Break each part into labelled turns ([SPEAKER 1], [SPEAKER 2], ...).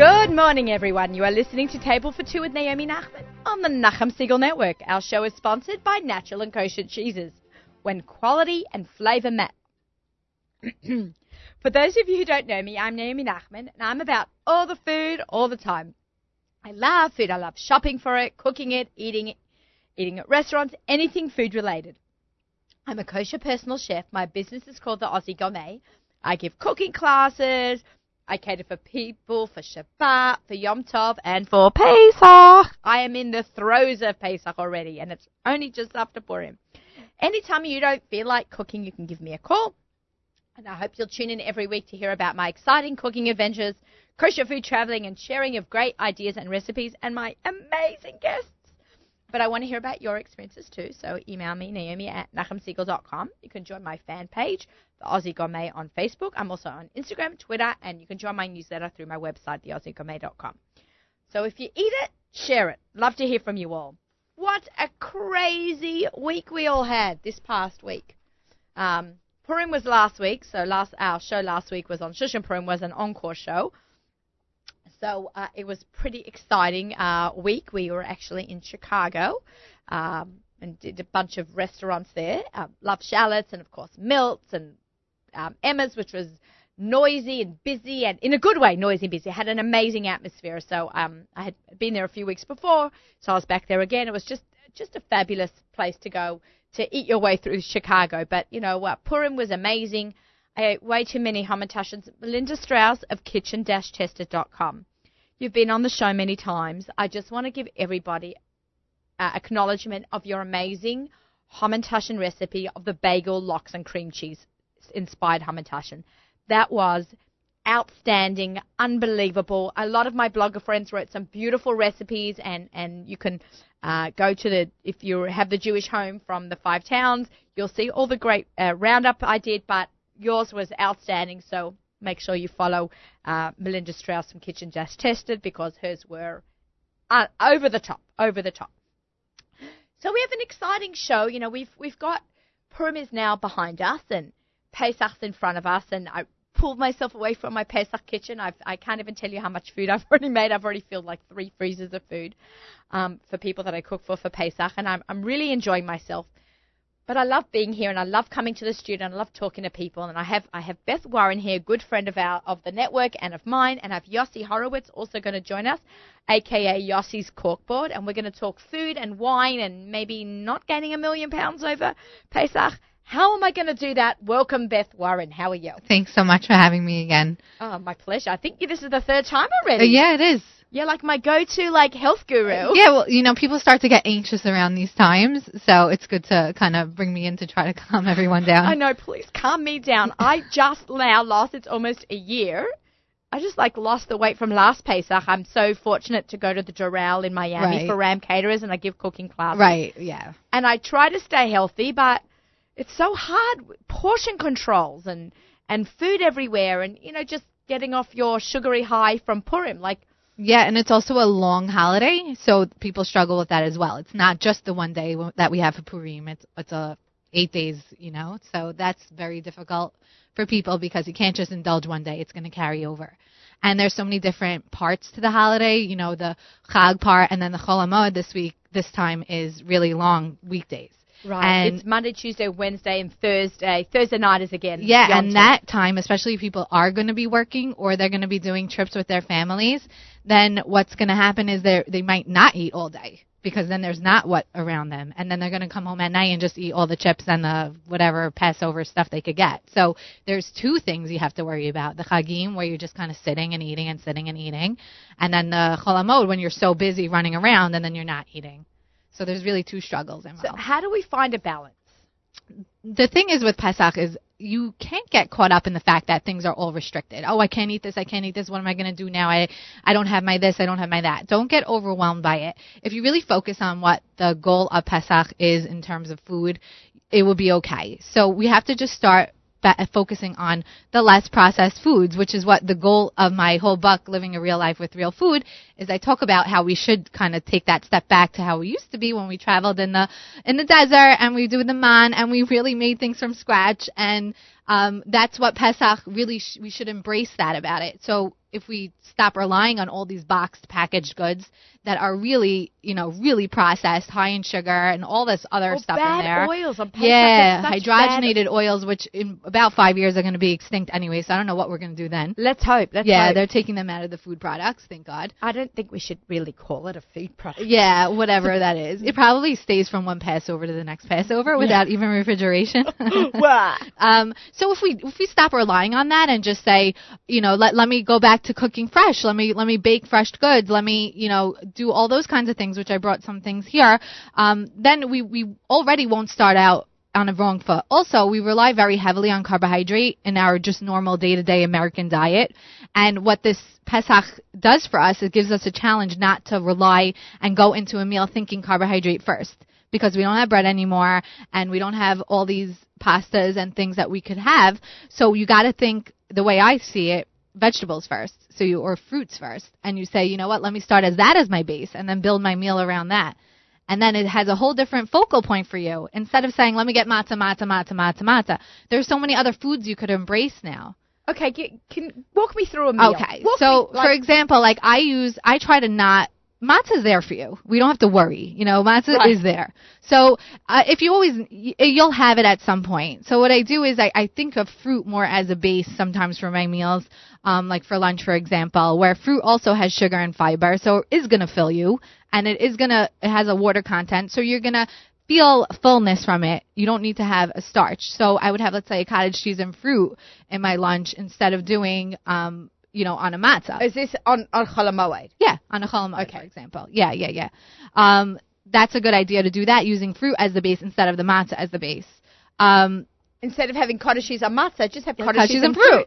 [SPEAKER 1] Good morning, everyone. You are listening to Table for Two with Naomi Nachman on the Nachum Segal Network. Our show is sponsored by Natural and Kosher Cheeses, when quality and flavor met. for those of you who don't know me, I'm Naomi Nachman, and I'm about all the food all the time. I love food. I love shopping for it, cooking it, eating it, eating at restaurants, anything food related. I'm a kosher personal chef. My business is called the Aussie Gourmet. I give cooking classes. I cater for people for Shabbat, for Yom Tov, and for Pesach. I am in the throes of Pesach already, and it's only just after Purim. Anytime you don't feel like cooking, you can give me a call. And I hope you'll tune in every week to hear about my exciting cooking adventures, kosher food traveling, and sharing of great ideas and recipes, and my amazing guests. But I want to hear about your experiences too, so email me, naomi at nachumsegal.com. You can join my fan page, the Aussie Gourmet, on Facebook. I'm also on Instagram, Twitter, and you can join my newsletter through my website, theaussiegourmet.com. So if you eat it, share it. Love to hear from you all. What a crazy week we all had this past week. Um, Purim was last week, so last our show last week was on Shushan Purim was an encore show. So uh, it was pretty exciting uh, week. We were actually in Chicago um, and did a bunch of restaurants there. Uh, Love Shallots and of course Milts and um, Emma's, which was noisy and busy and in a good way, noisy and busy. It had an amazing atmosphere. So um, I had been there a few weeks before, so I was back there again. It was just just a fabulous place to go to eat your way through Chicago. But you know, uh, Purim was amazing. I ate way too many hamantashes. Melinda Strauss of kitchen-tested.com. You've been on the show many times. I just want to give everybody uh, acknowledgement of your amazing hamantashen recipe of the bagel lox and cream cheese inspired hamantashen. That was outstanding, unbelievable. A lot of my blogger friends wrote some beautiful recipes, and and you can uh, go to the if you have the Jewish home from the five towns, you'll see all the great uh, roundup I did, but yours was outstanding. So make sure you follow uh, Melinda Strauss from Kitchen Just Tested because hers were uh, over the top, over the top. So we have an exciting show. You know, we've we've got Purim is now behind us and Pesach's in front of us, and I pulled myself away from my Pesach kitchen. I've, I can't even tell you how much food I've already made. I've already filled like three freezers of food um, for people that I cook for for Pesach, and I'm I'm really enjoying myself. But I love being here and I love coming to the studio and I love talking to people. And I have I have Beth Warren here, good friend of our of the network and of mine, and I have Yossi Horowitz also going to join us, aka Yossi's Corkboard, and we're going to talk food and wine and maybe not gaining a million pounds over Pesach. How am I going to do that? Welcome, Beth Warren. How are you?
[SPEAKER 2] Thanks so much for having me again.
[SPEAKER 1] Oh, my pleasure. I think this is the third time already.
[SPEAKER 2] Uh, yeah, it is.
[SPEAKER 1] You're like my go-to like health guru.
[SPEAKER 2] Uh, yeah, well, you know, people start to get anxious around these times, so it's good to kind of bring me in to try to calm everyone down.
[SPEAKER 1] I know, please calm me down. I just now lost, it's almost a year. I just like lost the weight from last Pesach. I'm so fortunate to go to the Doral in Miami
[SPEAKER 2] Right.
[SPEAKER 1] for Ram Caterers and I give cooking classes.
[SPEAKER 2] Right, yeah.
[SPEAKER 1] And I try to stay healthy, but it's so hard. Portion controls and, and food everywhere and, you know, just getting off your sugary high from Purim. Like,
[SPEAKER 2] Yeah, and it's also a long holiday, so people struggle with that as well. It's not just the one day that we have for Purim. It's it's a eight days, you know. So that's very difficult for people because you can't just indulge one day. It's going to carry over. And there's so many different parts to the holiday. You know, the Chag part, and then the Chol Hamoed this week. This time is really long weekdays.
[SPEAKER 1] Right.
[SPEAKER 2] And-
[SPEAKER 1] it's Monday, Tuesday, Wednesday, and Thursday. Thursday night is again.
[SPEAKER 2] Yeah,
[SPEAKER 1] Yom
[SPEAKER 2] and
[SPEAKER 1] Tov.
[SPEAKER 2] that time, especially if people are going to be working or they're going to be doing trips with their families, then what's going to happen is they they might not eat all day because then there's not what around them, and then they're going to come home at night and just eat all the chips and the whatever Passover stuff they could get. So there's two things you have to worry about: the chagim, where you're just kind of sitting and eating and sitting and eating, and then the chol hamoed, when you're so busy running around and then you're not eating. So there's really two struggles involved
[SPEAKER 1] So how do we find a balance?
[SPEAKER 2] the thing is with Pesach is you can't get caught up in the fact that things are all restricted. Oh, I can't eat this. I can't eat this. What am I going to do now? I I don't have my this. I don't have my that. Don't get overwhelmed by it. If you really focus on what the goal of Pesach is in terms of food, it will be okay. So we have to just start focusing on the less processed foods, which is what the goal of my whole book, Living a Real Life with Real Food, is I talk about how we should kind of take that step back to how we used to be when we traveled in the in the desert and we do the man and we really made things from scratch and um, that's what Pesach really sh- we should embrace that about it. So if we stop relying on all these boxed packaged goods that are really, you know, really processed, high in sugar and all this other
[SPEAKER 1] Or
[SPEAKER 2] stuff
[SPEAKER 1] bad
[SPEAKER 2] in there.
[SPEAKER 1] oils
[SPEAKER 2] yeah, hydrogenated oils, which in about five years are going to be extinct anyway. So I don't know what we're going to do then.
[SPEAKER 1] Let's hope. Let's
[SPEAKER 2] yeah,
[SPEAKER 1] hope.
[SPEAKER 2] they're taking them out of the food products. Thank God.
[SPEAKER 1] I don't think we should really call it a food product.
[SPEAKER 2] Yeah, whatever that is. It probably stays from one Passover to the next Passover without even refrigeration. Um, so if we if we stop relying on that and just say, you know, let let me go back to cooking fresh. Let me let me bake fresh goods. Let me you know do all those kinds of things, which I brought some things here. Um, then we we already won't start out on a wrong foot. Also, we rely very heavily on carbohydrate in our just normal day to day American diet. And what this Pesach does for us, it gives us a challenge not to rely and go into a meal thinking carbohydrate first. Because we don't have bread anymore and we don't have all these pastas and things that we could have. So you gotta think the way I see it, vegetables first. So you, or fruits first. And you say, you know what, let me start as that as my base and then build my meal around that and then it has a whole different focal point for you. Instead of saying, let me get matzah, matzah, matzah, matzah, matzah, there's so many other foods you could embrace now.
[SPEAKER 1] Okay, get, can walk me through a meal.
[SPEAKER 2] Okay,
[SPEAKER 1] Walk
[SPEAKER 2] so
[SPEAKER 1] me, like,
[SPEAKER 2] for example, like I use, I try to not, matzah's there for you. We don't have to worry. You know, matzah
[SPEAKER 1] Right.
[SPEAKER 2] is there. So uh, if you always, you'll have it at some point. So what I do is I, I think of fruit more as a base sometimes for my meals. Um, like for lunch, for example, where fruit also has sugar and fiber, so it is gonna fill you, and it is gonna, it has a water content, so you're gonna feel fullness from it. You don't need to have a starch. So I would have, let's say, a cottage cheese and fruit in my lunch instead of doing, um, you know, on a matzah.
[SPEAKER 1] is this on on Chol Hamoed?
[SPEAKER 2] Yeah, on a chol hamoed, for example. Yeah, yeah, yeah. Um, that's a good idea to do that using fruit as the base instead of the matzah as the base. Um,
[SPEAKER 1] Instead of having cottage cheese on matzah, just have cheese
[SPEAKER 2] cheese and fruit.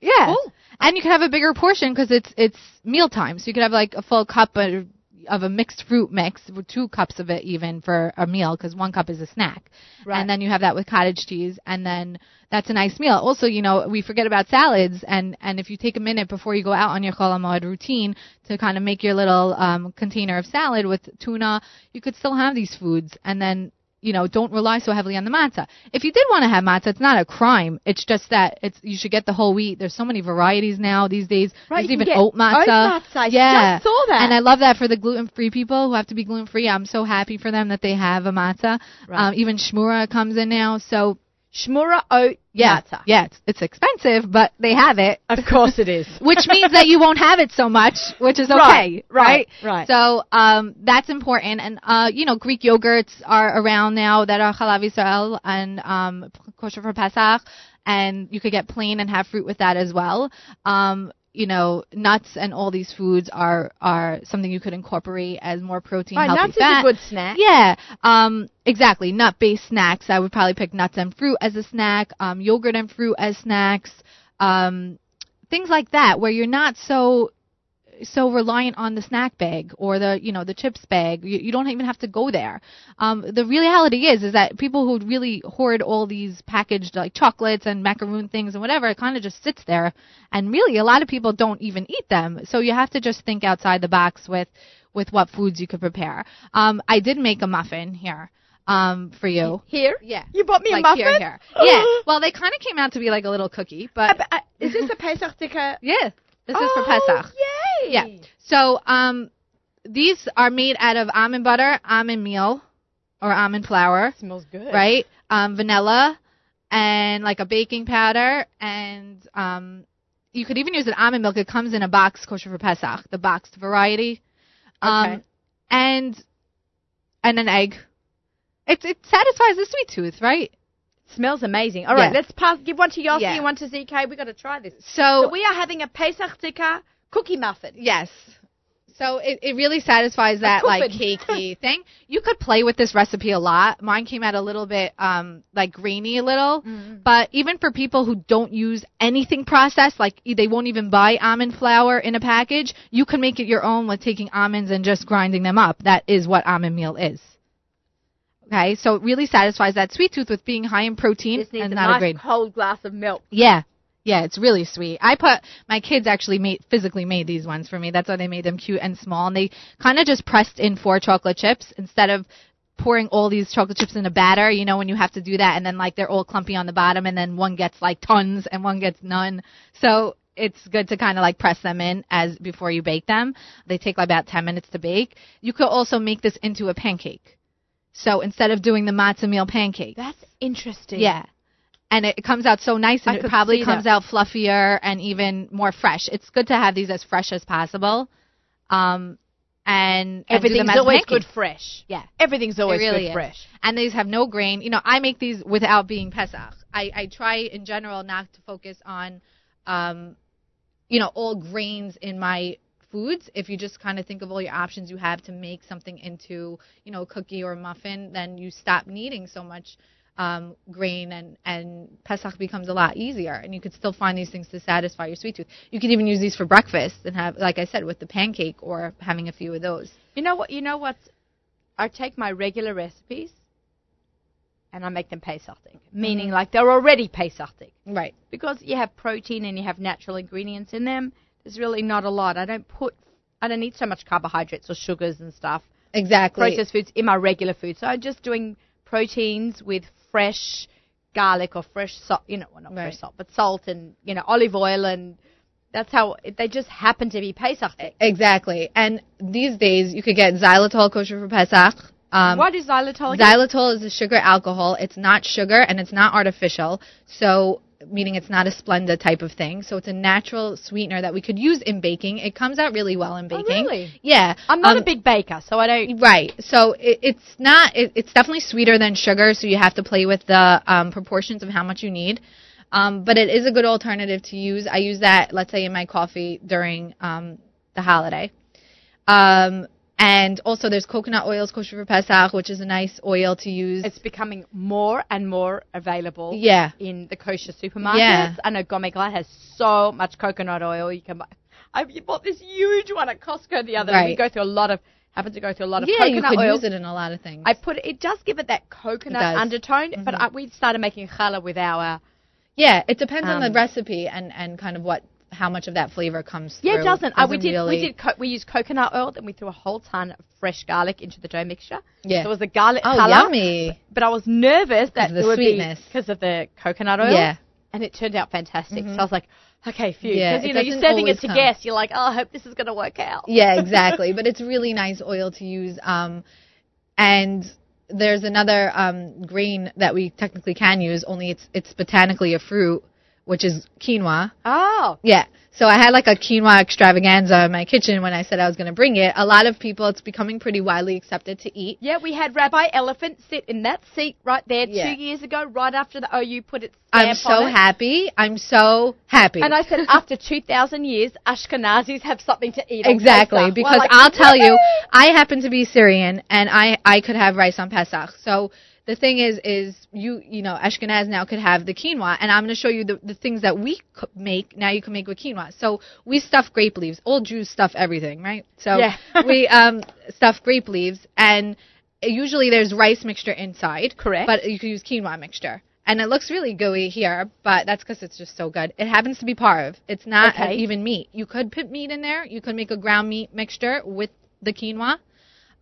[SPEAKER 2] Yeah,
[SPEAKER 1] Cool.
[SPEAKER 2] and you can have a bigger portion because it's it's mealtime, so you could have like a full cup of, of a mixed fruit mix, with two cups of it even for a meal because one cup is a snack.
[SPEAKER 1] Right.
[SPEAKER 2] And then you have that with cottage cheese, and then that's a nice meal. Also, you know, we forget about salads, and and if you take a minute before you go out on your Chol Hamoed routine to kind of make your little um, container of salad with tuna, you could still have these foods, and then you know, don't rely so heavily on the matzah. If you did want to have matzah, it's not a crime. It's just that it's you should get the whole wheat. There's so many varieties now these days.
[SPEAKER 1] Right,
[SPEAKER 2] There's even oat matzah.
[SPEAKER 1] oat matzah. I
[SPEAKER 2] Yeah,
[SPEAKER 1] saw that.
[SPEAKER 2] and I love that for the gluten free people who have to be gluten free. I'm so happy for them that they have a matzah.
[SPEAKER 1] Right.
[SPEAKER 2] Um, even shmura comes in now. So
[SPEAKER 1] Shmura oat matzah.
[SPEAKER 2] yeah, it's, it's expensive, but they have it.
[SPEAKER 1] Of course it is.
[SPEAKER 2] which means that you won't have it so much, which is okay,
[SPEAKER 1] Right, right, right.
[SPEAKER 2] So um, that's important, and uh, you know, Greek yogurts are around now that are Chalav Israel and um, kosher for Pesach, and you could get plain and have fruit with that as well. Um, you know, nuts and all these foods are are something you could incorporate as more protein,
[SPEAKER 1] Right,
[SPEAKER 2] healthy
[SPEAKER 1] nuts
[SPEAKER 2] fat.
[SPEAKER 1] is a good snack.
[SPEAKER 2] Yeah, um, exactly. Nut based snacks. I would probably pick nuts and fruit as a snack, um, yogurt and fruit as snacks, um, things like that, where you're not so so reliant on the snack bag or the you know the chips bag. You, you don't even have to go there. Um, the reality is is that people who really hoard all these packaged like chocolates and macaroon things and whatever, it kind of just sits there, and really a lot of people don't even eat them. So you have to just think outside the box with with what foods you could prepare. Um, I did make a muffin here um, for you.
[SPEAKER 1] Here?
[SPEAKER 2] Yeah.
[SPEAKER 1] You bought me
[SPEAKER 2] like
[SPEAKER 1] a muffin?
[SPEAKER 2] here, here. Yeah. Well, they kind of came out to be like a little cookie, but
[SPEAKER 1] Uh, uh, is this a Pesach ticker?
[SPEAKER 2] yeah, this is for
[SPEAKER 1] Oh,
[SPEAKER 2] Pesach.
[SPEAKER 1] Yay!
[SPEAKER 2] Yeah. So um, these are made out of almond butter, almond meal, or almond flour,
[SPEAKER 1] Smells good.
[SPEAKER 2] right? Um, vanilla, and like a baking powder, and um, you could even use an almond milk. It comes in a box kosher for Pesach, the boxed variety. Um,
[SPEAKER 1] Okay.
[SPEAKER 2] and and an egg. It it satisfies the sweet tooth, right?
[SPEAKER 1] Smells amazing. All right,
[SPEAKER 2] Yeah.
[SPEAKER 1] let's pass. Give one to Yossi
[SPEAKER 2] Yeah.
[SPEAKER 1] and one to ZK. We've got to try this.
[SPEAKER 2] So,
[SPEAKER 1] So we are having a Pesach Tikka cookie muffin.
[SPEAKER 2] yes. So it, it really satisfies that like cakey thing. You could play with this recipe a lot. Mine came out a little bit um like grainy a little. But even for people who don't use anything processed, like they won't even buy almond flour in a package, you can make it your own with taking almonds and just grinding them up. That is what almond meal is. Okay, so it really satisfies that sweet tooth with being high in protein
[SPEAKER 1] This needs
[SPEAKER 2] and
[SPEAKER 1] a
[SPEAKER 2] not
[SPEAKER 1] nice
[SPEAKER 2] a grade.
[SPEAKER 1] cold glass of milk.
[SPEAKER 2] Yeah. Yeah, it's really sweet. I put my kids actually made physically made these ones for me. That's why they made them cute and small. And they kind of just pressed in four chocolate chips instead of pouring all these chocolate chips in a batter. You know when you have to do that, and then like they're all clumpy on the bottom, and then one gets like tons and one gets none. So it's good to kind of like press them in as before you bake them. They take like about 10 minutes to bake. You could also make this into a pancake. So instead of doing the matzo meal pancake.
[SPEAKER 1] That's interesting.
[SPEAKER 2] Yeah. And it comes out so nice and
[SPEAKER 1] I
[SPEAKER 2] it probably comes
[SPEAKER 1] that.
[SPEAKER 2] out fluffier and even more fresh. It's good to have these as fresh as possible. Um and, and
[SPEAKER 1] Everything's always
[SPEAKER 2] pancakes.
[SPEAKER 1] good fresh.
[SPEAKER 2] Yeah.
[SPEAKER 1] Everything's always
[SPEAKER 2] really
[SPEAKER 1] good
[SPEAKER 2] is.
[SPEAKER 1] fresh.
[SPEAKER 2] And these have no grain. You know, I make these without being Pesach. I, I try in general not to focus on, um, you know, all grains in my foods. If you just kind of think of all your options you have to make something into, you know, a cookie or a muffin, then you stop needing so much um, grain and, and Pesach becomes a lot easier. And you could still find these things to satisfy your sweet tooth. You could even use these for breakfast and have, like I said, with the pancake or having a few of those.
[SPEAKER 1] You know what? You know what? I take my regular recipes and I make them Pesachtic, meaning
[SPEAKER 2] Mm-hmm.
[SPEAKER 1] like they're already Pesachtic.
[SPEAKER 2] Right.
[SPEAKER 1] Because you have protein and you have natural ingredients in them, there's really not a lot. I don't put, I don't need so much carbohydrates or sugars and stuff,
[SPEAKER 2] Exactly.
[SPEAKER 1] processed foods in my regular food. So I'm just doing proteins with fresh garlic or fresh salt, you know, well, not
[SPEAKER 2] Right.
[SPEAKER 1] fresh salt, but salt and, you know, olive oil and that's how, they just happen to be Pesachtic.
[SPEAKER 2] Exactly. And these days, you could get xylitol kosher for Pesach. Um,
[SPEAKER 1] what is xylitol again?
[SPEAKER 2] Xylitol is a sugar alcohol. It's not sugar and it's not artificial. So, meaning it's not a Splenda type of thing. So, it's a natural sweetener that we could use in baking. It comes out really well in
[SPEAKER 1] Oh,
[SPEAKER 2] baking.
[SPEAKER 1] really?
[SPEAKER 2] Yeah.
[SPEAKER 1] I'm not
[SPEAKER 2] Um,
[SPEAKER 1] a big baker, so I don't.
[SPEAKER 2] Right. So it, it's not. It, it's definitely sweeter than sugar. So you have to play with the um, proportions of how much you need. Um, but it is a good alternative to use. I use that, let's say, in my coffee during um, the holiday. Um, and also, there's coconut oils kosher for Pesach, which is a nice oil to use.
[SPEAKER 1] It's becoming more and more available.
[SPEAKER 2] yeah.
[SPEAKER 1] In the kosher supermarkets.
[SPEAKER 2] Yeah.
[SPEAKER 1] I know Gourmet Glatt has so much coconut oil you can buy. I bought this huge one at Costco the other day. We go through a lot of. Happen to go through a lot of
[SPEAKER 2] Yeah, you
[SPEAKER 1] coconut
[SPEAKER 2] could
[SPEAKER 1] oil.
[SPEAKER 2] use it in a lot of things.
[SPEAKER 1] I put it. It does give it that coconut
[SPEAKER 2] It
[SPEAKER 1] undertone, but
[SPEAKER 2] Mhm.
[SPEAKER 1] I, we started making challah with our.
[SPEAKER 2] yeah, it depends on the
[SPEAKER 1] Um,
[SPEAKER 2] recipe and, and kind of what how much of that flavor comes
[SPEAKER 1] Yeah,
[SPEAKER 2] through.
[SPEAKER 1] Yeah, it doesn't. Uh, we did.
[SPEAKER 2] really,
[SPEAKER 1] We did. Co- we used coconut oil. Then we threw a whole ton of fresh garlic into the dough mixture.
[SPEAKER 2] Yeah.
[SPEAKER 1] So it was a garlic
[SPEAKER 2] oh,
[SPEAKER 1] challah.
[SPEAKER 2] yummy.
[SPEAKER 1] But I was nervous that
[SPEAKER 2] of the
[SPEAKER 1] it would
[SPEAKER 2] sweetness.
[SPEAKER 1] because of the coconut oil.
[SPEAKER 2] Yeah.
[SPEAKER 1] and it turned out fantastic.
[SPEAKER 2] Mhm.
[SPEAKER 1] So I was like, okay, phew.
[SPEAKER 2] Yeah,
[SPEAKER 1] Because, you know, you're serving it to
[SPEAKER 2] come.
[SPEAKER 1] guests. You're like, oh, I hope this is going to work out.
[SPEAKER 2] yeah, exactly. But it's really nice oil to use. Um, and there's another um, grain that we technically can use, only it's it's botanically a fruit, which is quinoa.
[SPEAKER 1] Oh.
[SPEAKER 2] Yeah. So I had like a quinoa extravaganza in my kitchen when I said I was going to bring it. A lot of people, it's becoming pretty widely accepted to eat.
[SPEAKER 1] Yeah, we had Rabbi Elefant sit in that seat right there
[SPEAKER 2] Yeah.
[SPEAKER 1] two years ago, right after the OU put its
[SPEAKER 2] I'm so
[SPEAKER 1] on it.
[SPEAKER 2] happy. I'm so happy.
[SPEAKER 1] And I said, after 2,000 years, Ashkenazis have something to eat.
[SPEAKER 2] Exactly, because
[SPEAKER 1] like,
[SPEAKER 2] I'll tell you, I happen to be Syrian, and I I could have rice on Pesach. So the thing is, is you you know Ashkenaz now could have the quinoa, and I'm going to show you the the things that we make. Now you can make with quinoa. So we stuff grape leaves. All Jews stuff everything, right? So
[SPEAKER 1] Yeah.
[SPEAKER 2] we um stuff grape leaves, and usually there's rice mixture inside.
[SPEAKER 1] Correct.
[SPEAKER 2] But you could use quinoa mixture. And it looks really gooey here, but that's because it's just so good. It happens to be parve. It's not
[SPEAKER 1] Okay.
[SPEAKER 2] even meat. You could put meat in there. You could make a ground meat mixture with the quinoa.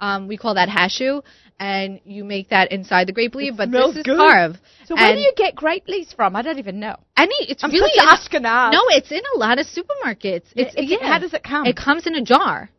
[SPEAKER 2] Um, we call that hashu, and you make that inside the grape leaf. but this is
[SPEAKER 1] good.
[SPEAKER 2] parve.
[SPEAKER 1] So where
[SPEAKER 2] and
[SPEAKER 1] do you get grape leaves from? I don't even know.
[SPEAKER 2] Any, it's
[SPEAKER 1] I'm
[SPEAKER 2] really
[SPEAKER 1] such
[SPEAKER 2] in,
[SPEAKER 1] an Ashkenaz.
[SPEAKER 2] no, it's in a lot of supermarkets. It's
[SPEAKER 1] it-
[SPEAKER 2] yeah.
[SPEAKER 1] How does it come?
[SPEAKER 2] It comes in a jar.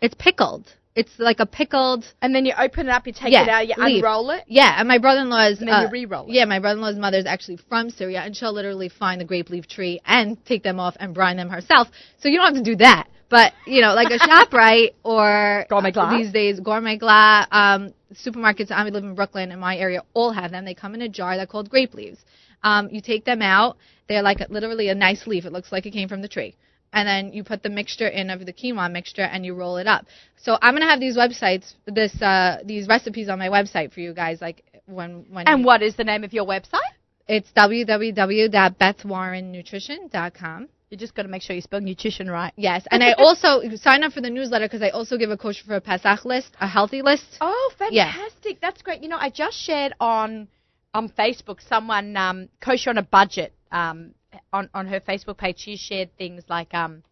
[SPEAKER 2] It's pickled. It's like a pickled.
[SPEAKER 1] and then you open it up, you take
[SPEAKER 2] Yeah,
[SPEAKER 1] it out, you
[SPEAKER 2] leaf.
[SPEAKER 1] unroll it.
[SPEAKER 2] Yeah, and my brother-in-law's.
[SPEAKER 1] And then
[SPEAKER 2] uh,
[SPEAKER 1] you re-roll it.
[SPEAKER 2] Yeah, my brother-in-law's mother is actually from Syria, and she'll literally find the grape leaf tree and take them off and brine them herself. So you don't have to do that. But you know, like a Shoprite or
[SPEAKER 1] Gourmet
[SPEAKER 2] these days, Gourmet Glatt, um, supermarkets. I live in Brooklyn, in my area, all have them. They come in a jar. They're called grape leaves. Um, you take them out. They're like a, literally a nice leaf. It looks like it came from the tree. And then you put the mixture in of the quinoa mixture and you roll it up. So I'm gonna have these websites, this uh, these recipes on my website for you guys. Like when when
[SPEAKER 1] And
[SPEAKER 2] you-
[SPEAKER 1] what is the name of your website?
[SPEAKER 2] it's www.bethwarrennutrition.com.
[SPEAKER 1] You just got to make sure you spell nutrition right.
[SPEAKER 2] Yes, and I also sign up for the newsletter because I also give a kosher for a Pesach list, a healthy list.
[SPEAKER 1] Oh,
[SPEAKER 2] Yeah.
[SPEAKER 1] fantastic! That's great. You know, I just shared on on Facebook someone um, kosher on a budget um, on on her Facebook page. She shared things like um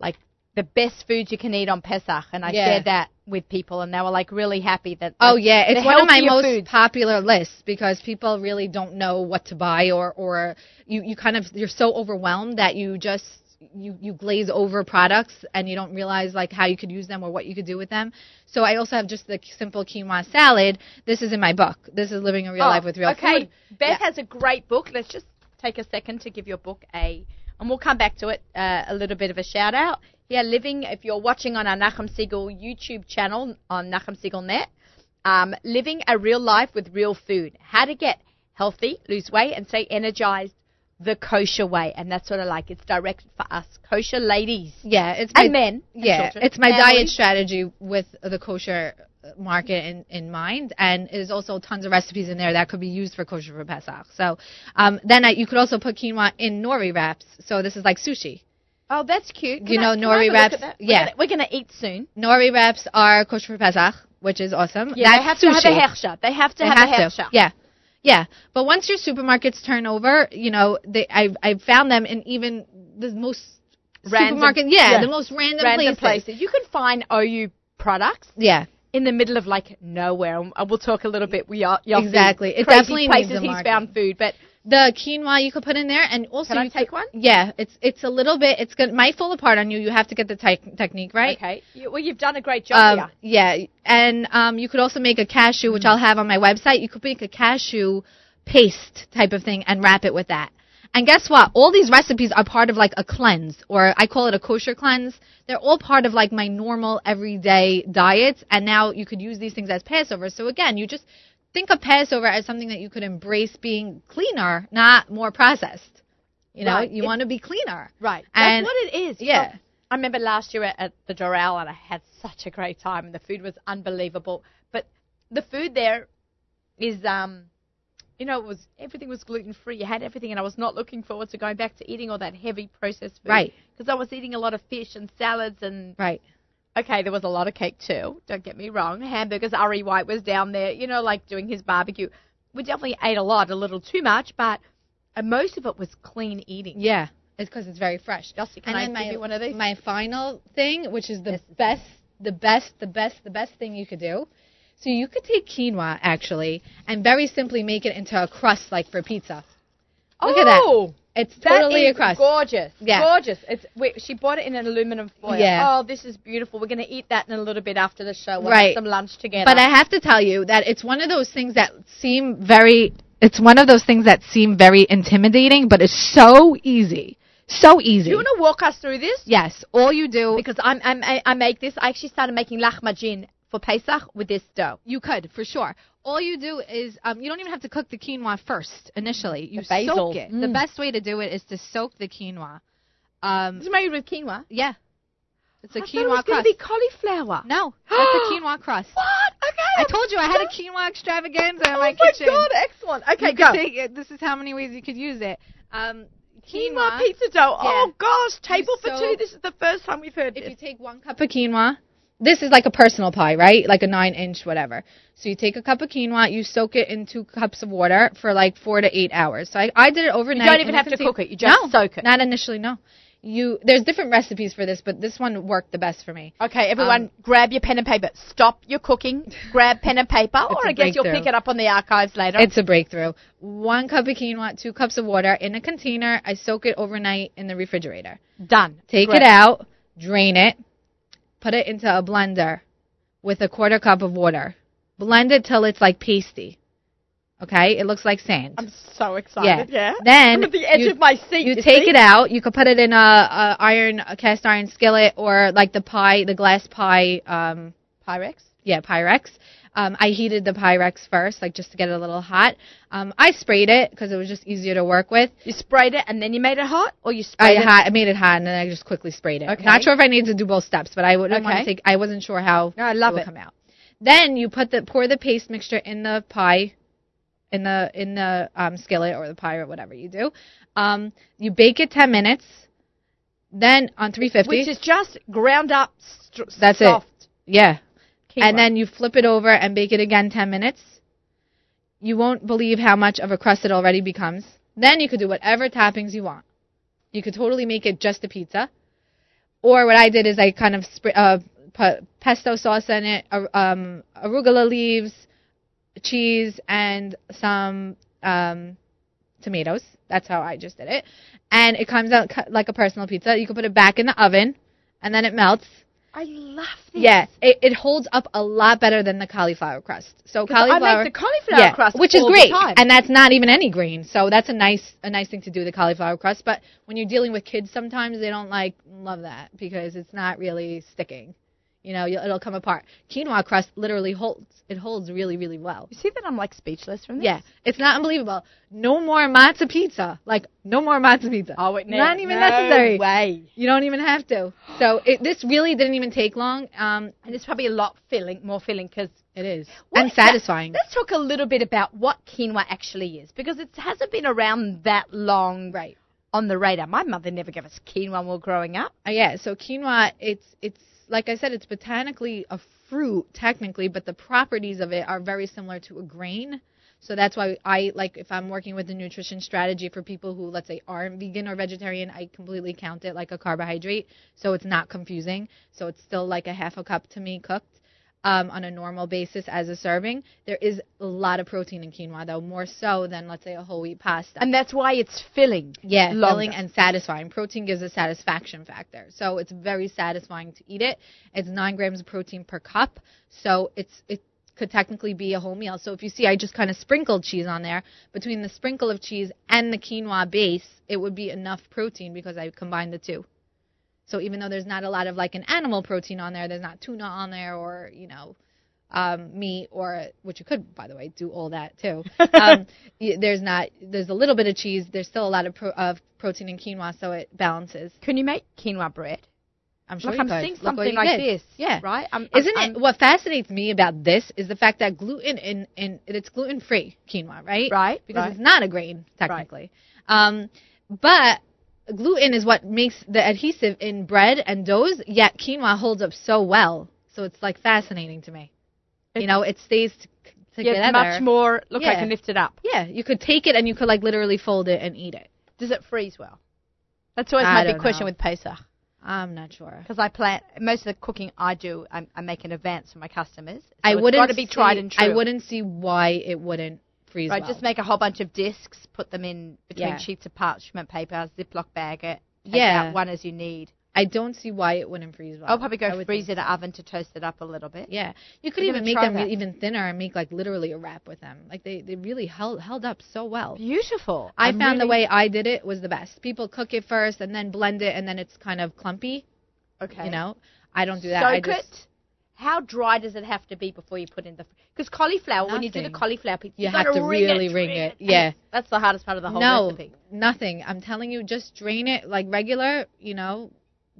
[SPEAKER 1] like the best foods you can eat on Pesach, and I
[SPEAKER 2] Yeah.
[SPEAKER 1] shared that with people, and they were like really happy that.
[SPEAKER 2] Oh yeah, it's one of my most
[SPEAKER 1] foods.
[SPEAKER 2] popular lists because people really don't know what to buy or or you you kind of you're so overwhelmed that you just you you glaze over products and you don't realize like how you could use them or what you could do with them. So I also have just the simple quinoa salad. This is in my book. This is living a real
[SPEAKER 1] Oh,
[SPEAKER 2] life with real
[SPEAKER 1] okay.
[SPEAKER 2] food.
[SPEAKER 1] Okay, Beth
[SPEAKER 2] Yeah.
[SPEAKER 1] has a great book. Let's just take a second to give your book a, and we'll come back to it, uh, a little bit of a shout out. Yeah, living, if you're watching on our Nachum Segal YouTube channel on Nachum Segal Net, um, living a real life with real food. How to get healthy, lose weight, and stay energized the kosher way. And that's what I like. It's directed for us, kosher ladies
[SPEAKER 2] Yeah, it's my,
[SPEAKER 1] and men.
[SPEAKER 2] yeah,
[SPEAKER 1] children,
[SPEAKER 2] it's my
[SPEAKER 1] families.
[SPEAKER 2] diet strategy with the kosher market in, in mind, and there's also tons of recipes in there that could be used for kosher for Pesach. So um, then I, you could also put quinoa in nori wraps. So this is like sushi.
[SPEAKER 1] Oh, that's cute.
[SPEAKER 2] You
[SPEAKER 1] Can
[SPEAKER 2] know
[SPEAKER 1] I- I
[SPEAKER 2] nori
[SPEAKER 1] have a look
[SPEAKER 2] wraps?
[SPEAKER 1] that? We're
[SPEAKER 2] Yeah.
[SPEAKER 1] gonna- We're going to eat soon.
[SPEAKER 2] Nori wraps are kosher for Pesach, which is awesome.
[SPEAKER 1] Yeah,
[SPEAKER 2] That's
[SPEAKER 1] they have
[SPEAKER 2] sushi.
[SPEAKER 1] to have a hechsher. They have to
[SPEAKER 2] They
[SPEAKER 1] have,
[SPEAKER 2] have
[SPEAKER 1] a
[SPEAKER 2] to.
[SPEAKER 1] hechsher.
[SPEAKER 2] Yeah. Yeah. But once your supermarkets turn over, you know, they I've I've found them in even the most
[SPEAKER 1] Random-
[SPEAKER 2] supermarket yeah,
[SPEAKER 1] yeah.
[SPEAKER 2] the most random,
[SPEAKER 1] Random
[SPEAKER 2] places.
[SPEAKER 1] places. You can find OU products
[SPEAKER 2] Yeah.
[SPEAKER 1] in the middle of like nowhere. And we'll talk a little bit. We are
[SPEAKER 2] Exactly. It definitely
[SPEAKER 1] places he's found food. But
[SPEAKER 2] The quinoa you could put in there and also
[SPEAKER 1] Can I
[SPEAKER 2] you
[SPEAKER 1] take
[SPEAKER 2] could-
[SPEAKER 1] one?
[SPEAKER 2] Yeah, it's it's a little bit it's going might fall apart on you. You have to get the te- technique right.
[SPEAKER 1] okay, you, well you've done a great job
[SPEAKER 2] Um,
[SPEAKER 1] here.
[SPEAKER 2] yeah, and um, you could also make a cashew,
[SPEAKER 1] Mm.
[SPEAKER 2] which I'll have on my website. You could make a cashew paste type of thing and wrap it with that. And guess what? All these recipes are part of like a cleanse, or I call it a kosher cleanse. They're all part of like my normal everyday diets, and now you could use these things as Passover. So again, you just think of Passover as something that you could embrace being cleaner, not more processed. You know,
[SPEAKER 1] Right.
[SPEAKER 2] you want to be cleaner.
[SPEAKER 1] Right,
[SPEAKER 2] and-
[SPEAKER 1] that's what it is.
[SPEAKER 2] Yeah.
[SPEAKER 1] Well, I remember last year at, at the Doral and I had such a great time and the food was unbelievable. But the food there is um you know, it was everything was gluten free. You had everything, and I was not looking forward to going back to eating all that heavy processed food.
[SPEAKER 2] Right.
[SPEAKER 1] Because I was eating a lot of fish and salads, and
[SPEAKER 2] Right.
[SPEAKER 1] Okay, there was a lot of cake too. Don't get me wrong. Hamburgers. Ari White was down there, you know, like doing his barbecue. We definitely ate a lot, a little too much, but uh, most of it was clean eating.
[SPEAKER 2] Yeah, it's because it's very fresh.
[SPEAKER 1] Yossi, can
[SPEAKER 2] and
[SPEAKER 1] I give
[SPEAKER 2] my,
[SPEAKER 1] you one of these?
[SPEAKER 2] my final thing, which is the
[SPEAKER 1] is
[SPEAKER 2] best, the best, the best, the best thing you could do. So you could take quinoa actually and very simply make it into a crust like for pizza. Look at that. It's totally
[SPEAKER 1] is
[SPEAKER 2] a crust.
[SPEAKER 1] Gorgeous.
[SPEAKER 2] Yeah.
[SPEAKER 1] Gorgeous. It's wait, she bought it in an aluminum foil.
[SPEAKER 2] Yeah.
[SPEAKER 1] Oh, this is beautiful. We're going to eat that in a little bit after the show. We'll
[SPEAKER 2] Right.
[SPEAKER 1] have some lunch together.
[SPEAKER 2] But I have to tell you that it's one of those things that seem very it's one of those things that seem very intimidating, but it's so easy. So easy.
[SPEAKER 1] Do you want to walk us through this?
[SPEAKER 2] yes, all you do
[SPEAKER 1] Because I'm, I'm, I, I make this. I actually started making lahmacun for Pesach with this dough.
[SPEAKER 2] You could for sure. All you do is um, you don't even have to cook the quinoa first initially. You
[SPEAKER 1] The
[SPEAKER 2] soak it. The
[SPEAKER 1] Mm.
[SPEAKER 2] best way to do it is to soak the quinoa. Um,
[SPEAKER 1] It's made with quinoa.
[SPEAKER 2] yeah, it's a
[SPEAKER 1] I thought it was going to
[SPEAKER 2] crust.
[SPEAKER 1] be cauliflower.
[SPEAKER 2] no, it's a quinoa crust.
[SPEAKER 1] What? Okay.
[SPEAKER 2] I told you I had a quinoa extravaganza in
[SPEAKER 1] Oh
[SPEAKER 2] my
[SPEAKER 1] my
[SPEAKER 2] kitchen.
[SPEAKER 1] god! Excellent. Okay,
[SPEAKER 2] you
[SPEAKER 1] go.
[SPEAKER 2] take. This is how many ways you could use it. Um,
[SPEAKER 1] quinoa pizza dough. Oh gosh, table for two. This is the first time we've heard
[SPEAKER 2] if
[SPEAKER 1] this.
[SPEAKER 2] you take one cup of quinoa, this is like a personal pie, right? Like a nine inch, whatever. So you take a cup of quinoa, you soak it in two cups of water for like four to eight hours. So I, I did it overnight.
[SPEAKER 1] You don't even have to cook it. You just
[SPEAKER 2] no,
[SPEAKER 1] soak it.
[SPEAKER 2] Not initially, no. You there's different recipes for this, but this one worked the best for me.
[SPEAKER 1] Okay, everyone,
[SPEAKER 2] Um,
[SPEAKER 1] grab your pen and paper. Stop your cooking. Grab pen and paper, or I guess you'll pick it up on the archives later.
[SPEAKER 2] It's a breakthrough. One cup of quinoa, two cups of water in a container. I soak it overnight in the refrigerator.
[SPEAKER 1] done.
[SPEAKER 2] Take
[SPEAKER 1] Great.
[SPEAKER 2] it out, drain it, put it into a blender with a quarter cup of water. Blend it till it's like pasty. Okay? It looks like sand.
[SPEAKER 1] I'm so excited. Yeah.
[SPEAKER 2] Then
[SPEAKER 1] I'm at the edge
[SPEAKER 2] you,
[SPEAKER 1] of my seat.
[SPEAKER 2] you
[SPEAKER 1] you
[SPEAKER 2] take
[SPEAKER 1] see?
[SPEAKER 2] it out. You could put it in a, a iron, a cast iron skillet, or like the pie, the glass pie. Um,
[SPEAKER 1] Pyrex.
[SPEAKER 2] yeah, Pyrex. Um, I heated the Pyrex first, like just to get it a little hot. Um, I sprayed it because it was just easier to work with.
[SPEAKER 1] You sprayed it and then you made it hot, or you
[SPEAKER 2] I
[SPEAKER 1] sprayed it.
[SPEAKER 2] hot, I made it hot, and then I just quickly sprayed it.
[SPEAKER 1] Okay.
[SPEAKER 2] Not sure if I needed to do both steps, but I wouldn't want
[SPEAKER 1] Okay.
[SPEAKER 2] to take. I wasn't sure how
[SPEAKER 1] No, I love
[SPEAKER 2] would
[SPEAKER 1] it.
[SPEAKER 2] come out. Then you put the pour the paste mixture in the pie, in the in the um, skillet or the pie or whatever you do. Um, you bake it ten minutes. Then on 350.
[SPEAKER 1] Which is just ground up. St-
[SPEAKER 2] That's it. yeah. And then you flip it over and bake it again 10 minutes. You won't believe how much of a crust it already becomes. Then you could do whatever toppings you want. You could totally make it just a pizza. Or what I did is I kind of spr- uh, put pesto sauce in it, um, arugula leaves, cheese, and some um, tomatoes. That's how I just did it. And it comes out like a personal pizza. You can put it back in the oven and then it melts.
[SPEAKER 1] I love this.
[SPEAKER 2] Yeah, it, it holds up a lot better than the cauliflower crust. So
[SPEAKER 1] 'Cause I
[SPEAKER 2] cauliflower,
[SPEAKER 1] make the cauliflower
[SPEAKER 2] yeah,
[SPEAKER 1] crust
[SPEAKER 2] which is great, and that's not even any green. So that's a nice a nice thing to do the cauliflower crust. But when you're dealing with kids, sometimes they don't like love that because it's not really sticking. You know, it'll come apart. Quinoa crust literally holds. It holds really, really well.
[SPEAKER 1] You see that I'm like speechless from this?
[SPEAKER 2] Yeah, it's not unbelievable. No more matzo pizza. Like no more matzo pizza.
[SPEAKER 1] Oh, it
[SPEAKER 2] not even
[SPEAKER 1] no
[SPEAKER 2] necessary.
[SPEAKER 1] way.
[SPEAKER 2] You don't even have to. So it, this really didn't even take long. Um,
[SPEAKER 1] And it's probably a lot filling, more filling because
[SPEAKER 2] it is
[SPEAKER 1] What-
[SPEAKER 2] and satisfying.
[SPEAKER 1] Let's talk a little bit about what quinoa actually is because it hasn't been around that long
[SPEAKER 2] right.
[SPEAKER 1] on the radar. My mother never gave us quinoa while growing up.
[SPEAKER 2] Uh, yeah, so quinoa, it's it's like I said, it's botanically a fruit technically, but the properties of it are very similar to a grain. So that's why I like if I'm working with a nutrition strategy for people who let's say aren't vegan or vegetarian, I completely count it like a carbohydrate, so it's not confusing. So it's still like a half a cup to me cooked. Um, on a normal basis as a serving, there is a lot of protein in quinoa, though more so than let's say a whole wheat pasta.
[SPEAKER 1] And that's why it's filling.
[SPEAKER 2] Yeah,
[SPEAKER 1] longer.
[SPEAKER 2] filling and satisfying. Protein gives a satisfaction factor, so it's very satisfying to eat it. It's nine grams of protein per cup, so it's it could technically be a whole meal. So if you see, I just kind of sprinkled cheese on there. Between the sprinkle of cheese and the quinoa base, it would be enough protein because I combined the two. So even though there's not a lot of like an animal protein on there, there's not tuna on there or you know um, meat or which you could by the way do all that too. Um, there's not there's a little bit of cheese. There's still a lot of pro- of protein in quinoa, so it balances.
[SPEAKER 1] Can you make quinoa bread?
[SPEAKER 2] I'm sure you
[SPEAKER 1] I'm
[SPEAKER 2] could.
[SPEAKER 1] seeing
[SPEAKER 2] Look
[SPEAKER 1] something like
[SPEAKER 2] did.
[SPEAKER 1] this.
[SPEAKER 2] Yeah.
[SPEAKER 1] Right? I'm,
[SPEAKER 2] Isn't
[SPEAKER 1] I'm,
[SPEAKER 2] it what fascinates me about this is the fact that gluten in, in it's gluten free quinoa, right?
[SPEAKER 1] Right,
[SPEAKER 2] Because
[SPEAKER 1] right.
[SPEAKER 2] it's not a grain technically. Um, but gluten is what makes the adhesive in bread and doughs. Yet quinoa holds up so well, so it's like fascinating to me. you know, it stays t-
[SPEAKER 1] Yeah,
[SPEAKER 2] together.
[SPEAKER 1] much more. Look, I can lift it up.
[SPEAKER 2] Yeah, you could take it and you could like literally fold it and eat it.
[SPEAKER 1] Does it freeze well? That's always
[SPEAKER 2] I
[SPEAKER 1] my big question
[SPEAKER 2] know.
[SPEAKER 1] with Pesach.
[SPEAKER 2] I'm not sure.
[SPEAKER 1] Because I plan most of the cooking I do, I, I make in advance for my customers. So
[SPEAKER 2] I
[SPEAKER 1] it's
[SPEAKER 2] wouldn't
[SPEAKER 1] got to be tried and true.
[SPEAKER 2] I wouldn't see why it wouldn't freeze
[SPEAKER 1] Right,
[SPEAKER 2] well.
[SPEAKER 1] just make a whole bunch of discs, put them in between
[SPEAKER 2] Yeah.
[SPEAKER 1] sheets of parchment paper, Ziploc bag it. Take
[SPEAKER 2] Yeah.
[SPEAKER 1] out one as you need.
[SPEAKER 2] I don't see why it wouldn't freeze well.
[SPEAKER 1] I'll probably go freeze it in the oven to toast it up a little bit.
[SPEAKER 2] Yeah, you could
[SPEAKER 1] We're
[SPEAKER 2] even make them
[SPEAKER 1] that.
[SPEAKER 2] even thinner and make like literally a wrap with them. Like they, they really held held up so well.
[SPEAKER 1] Beautiful.
[SPEAKER 2] I
[SPEAKER 1] I'm
[SPEAKER 2] found the way I did it was the best. People cook it first and then blend it and then it's kind of clumpy.
[SPEAKER 1] Okay.
[SPEAKER 2] You know, I don't do that. I just
[SPEAKER 1] it. How dry does it have to be before you put in the? Because cauliflower, when you do the cauliflower pizza,
[SPEAKER 2] You
[SPEAKER 1] you
[SPEAKER 2] have to really
[SPEAKER 1] it,
[SPEAKER 2] wring it.
[SPEAKER 1] and
[SPEAKER 2] Yeah.
[SPEAKER 1] that's the hardest part of the whole
[SPEAKER 2] no,
[SPEAKER 1] recipe.
[SPEAKER 2] nothing. I'm telling you, just drain it like regular. You know,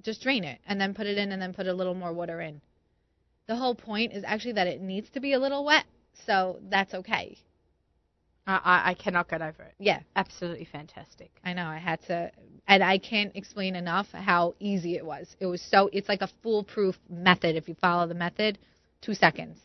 [SPEAKER 2] just drain it and then put it in and then put a little more water in. The whole point is actually that it needs to be a little wet, so that's okay.
[SPEAKER 1] I, I, cannot get over it.
[SPEAKER 2] Yeah.
[SPEAKER 1] Absolutely fantastic.
[SPEAKER 2] I know I had to, and I can't explain enough how easy it was. It was so, it's like a foolproof method. If you follow the method, two seconds.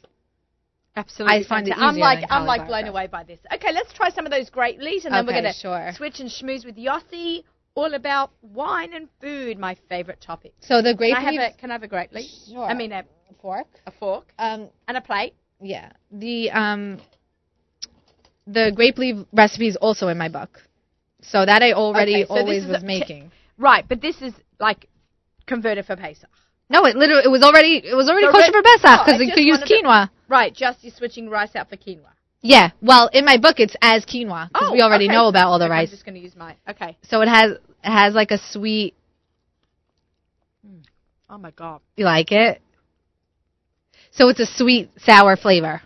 [SPEAKER 1] Absolutely.
[SPEAKER 2] I find it
[SPEAKER 1] I'm like I'm like blown away by this. Okay, let's try some of those great leaves, and then we're gonna
[SPEAKER 2] sure.
[SPEAKER 1] switch and schmooze with Yossi. All about wine and food, my favorite topic.
[SPEAKER 2] So the grape
[SPEAKER 1] Can I
[SPEAKER 2] leaves,
[SPEAKER 1] a Can I have a grape leaf?
[SPEAKER 2] Sure.
[SPEAKER 1] I mean a,
[SPEAKER 2] fork.
[SPEAKER 1] a fork
[SPEAKER 2] Um,
[SPEAKER 1] and a plate.
[SPEAKER 2] yeah, the um, the grape leaf recipe is also in my book. So that I already
[SPEAKER 1] Okay, so
[SPEAKER 2] always was
[SPEAKER 1] a-
[SPEAKER 2] making.
[SPEAKER 1] Right, but this is like converted for Pesach.
[SPEAKER 2] No, it literally it was already it was already
[SPEAKER 1] So
[SPEAKER 2] kosher for Pesach
[SPEAKER 1] Oh,
[SPEAKER 2] because you
[SPEAKER 1] just
[SPEAKER 2] could use quinoa.
[SPEAKER 1] Right, just you're switching rice out for quinoa.
[SPEAKER 2] Yeah, well, in my book it's as quinoa because oh, we already
[SPEAKER 1] okay.
[SPEAKER 2] know about all the
[SPEAKER 1] Okay,
[SPEAKER 2] rice.
[SPEAKER 1] I'm just going to use mine. Okay.
[SPEAKER 2] So it has it has like a sweet. Hmm.
[SPEAKER 1] Oh my god.
[SPEAKER 2] You like it? So it's a sweet sour flavor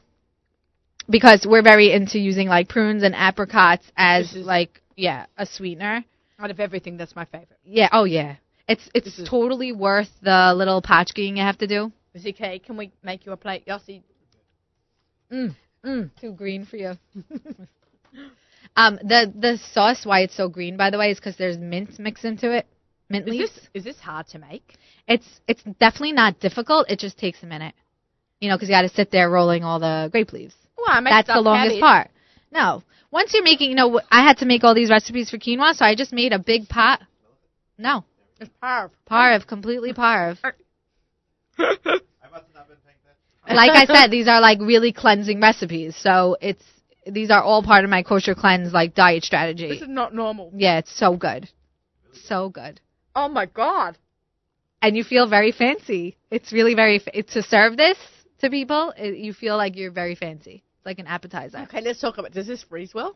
[SPEAKER 2] because we're very into using like prunes and apricots as like yeah a sweetener.
[SPEAKER 1] Out of everything, that's my favorite.
[SPEAKER 2] Yeah. Oh yeah. It's it's
[SPEAKER 1] is-
[SPEAKER 2] totally worth the little patchking you have to do.
[SPEAKER 1] ZK, can we make you a plate? Yossi. Mm. Mm.
[SPEAKER 2] Too green for you. um, the the sauce why it's so green by the way is because there's mint mixed into it. Mint
[SPEAKER 1] Is
[SPEAKER 2] leaves.
[SPEAKER 1] this is this hard to make?
[SPEAKER 2] It's it's definitely not difficult. It just takes a minute. You know, because you got to sit there rolling all the grape leaves.
[SPEAKER 1] Well, I
[SPEAKER 2] That's the longest
[SPEAKER 1] cabbage.
[SPEAKER 2] part. No, once you're making, you know, I had to make all these recipes for quinoa, so I just made a big pot. No,
[SPEAKER 1] It's parv.
[SPEAKER 2] parv, completely parv.
[SPEAKER 3] I must have not been paying attention.
[SPEAKER 2] like I said, these are like really cleansing recipes. So it's These are all part of my kosher cleanse like diet strategy.
[SPEAKER 1] This is not normal.
[SPEAKER 2] Yeah, it's so good. So good.
[SPEAKER 1] Oh my god.
[SPEAKER 2] And you feel very fancy. It's really very, fa- it's to serve this to people, it, you feel like you're very fancy. Like an appetizer.
[SPEAKER 1] Okay, let's talk about. Does this freeze well?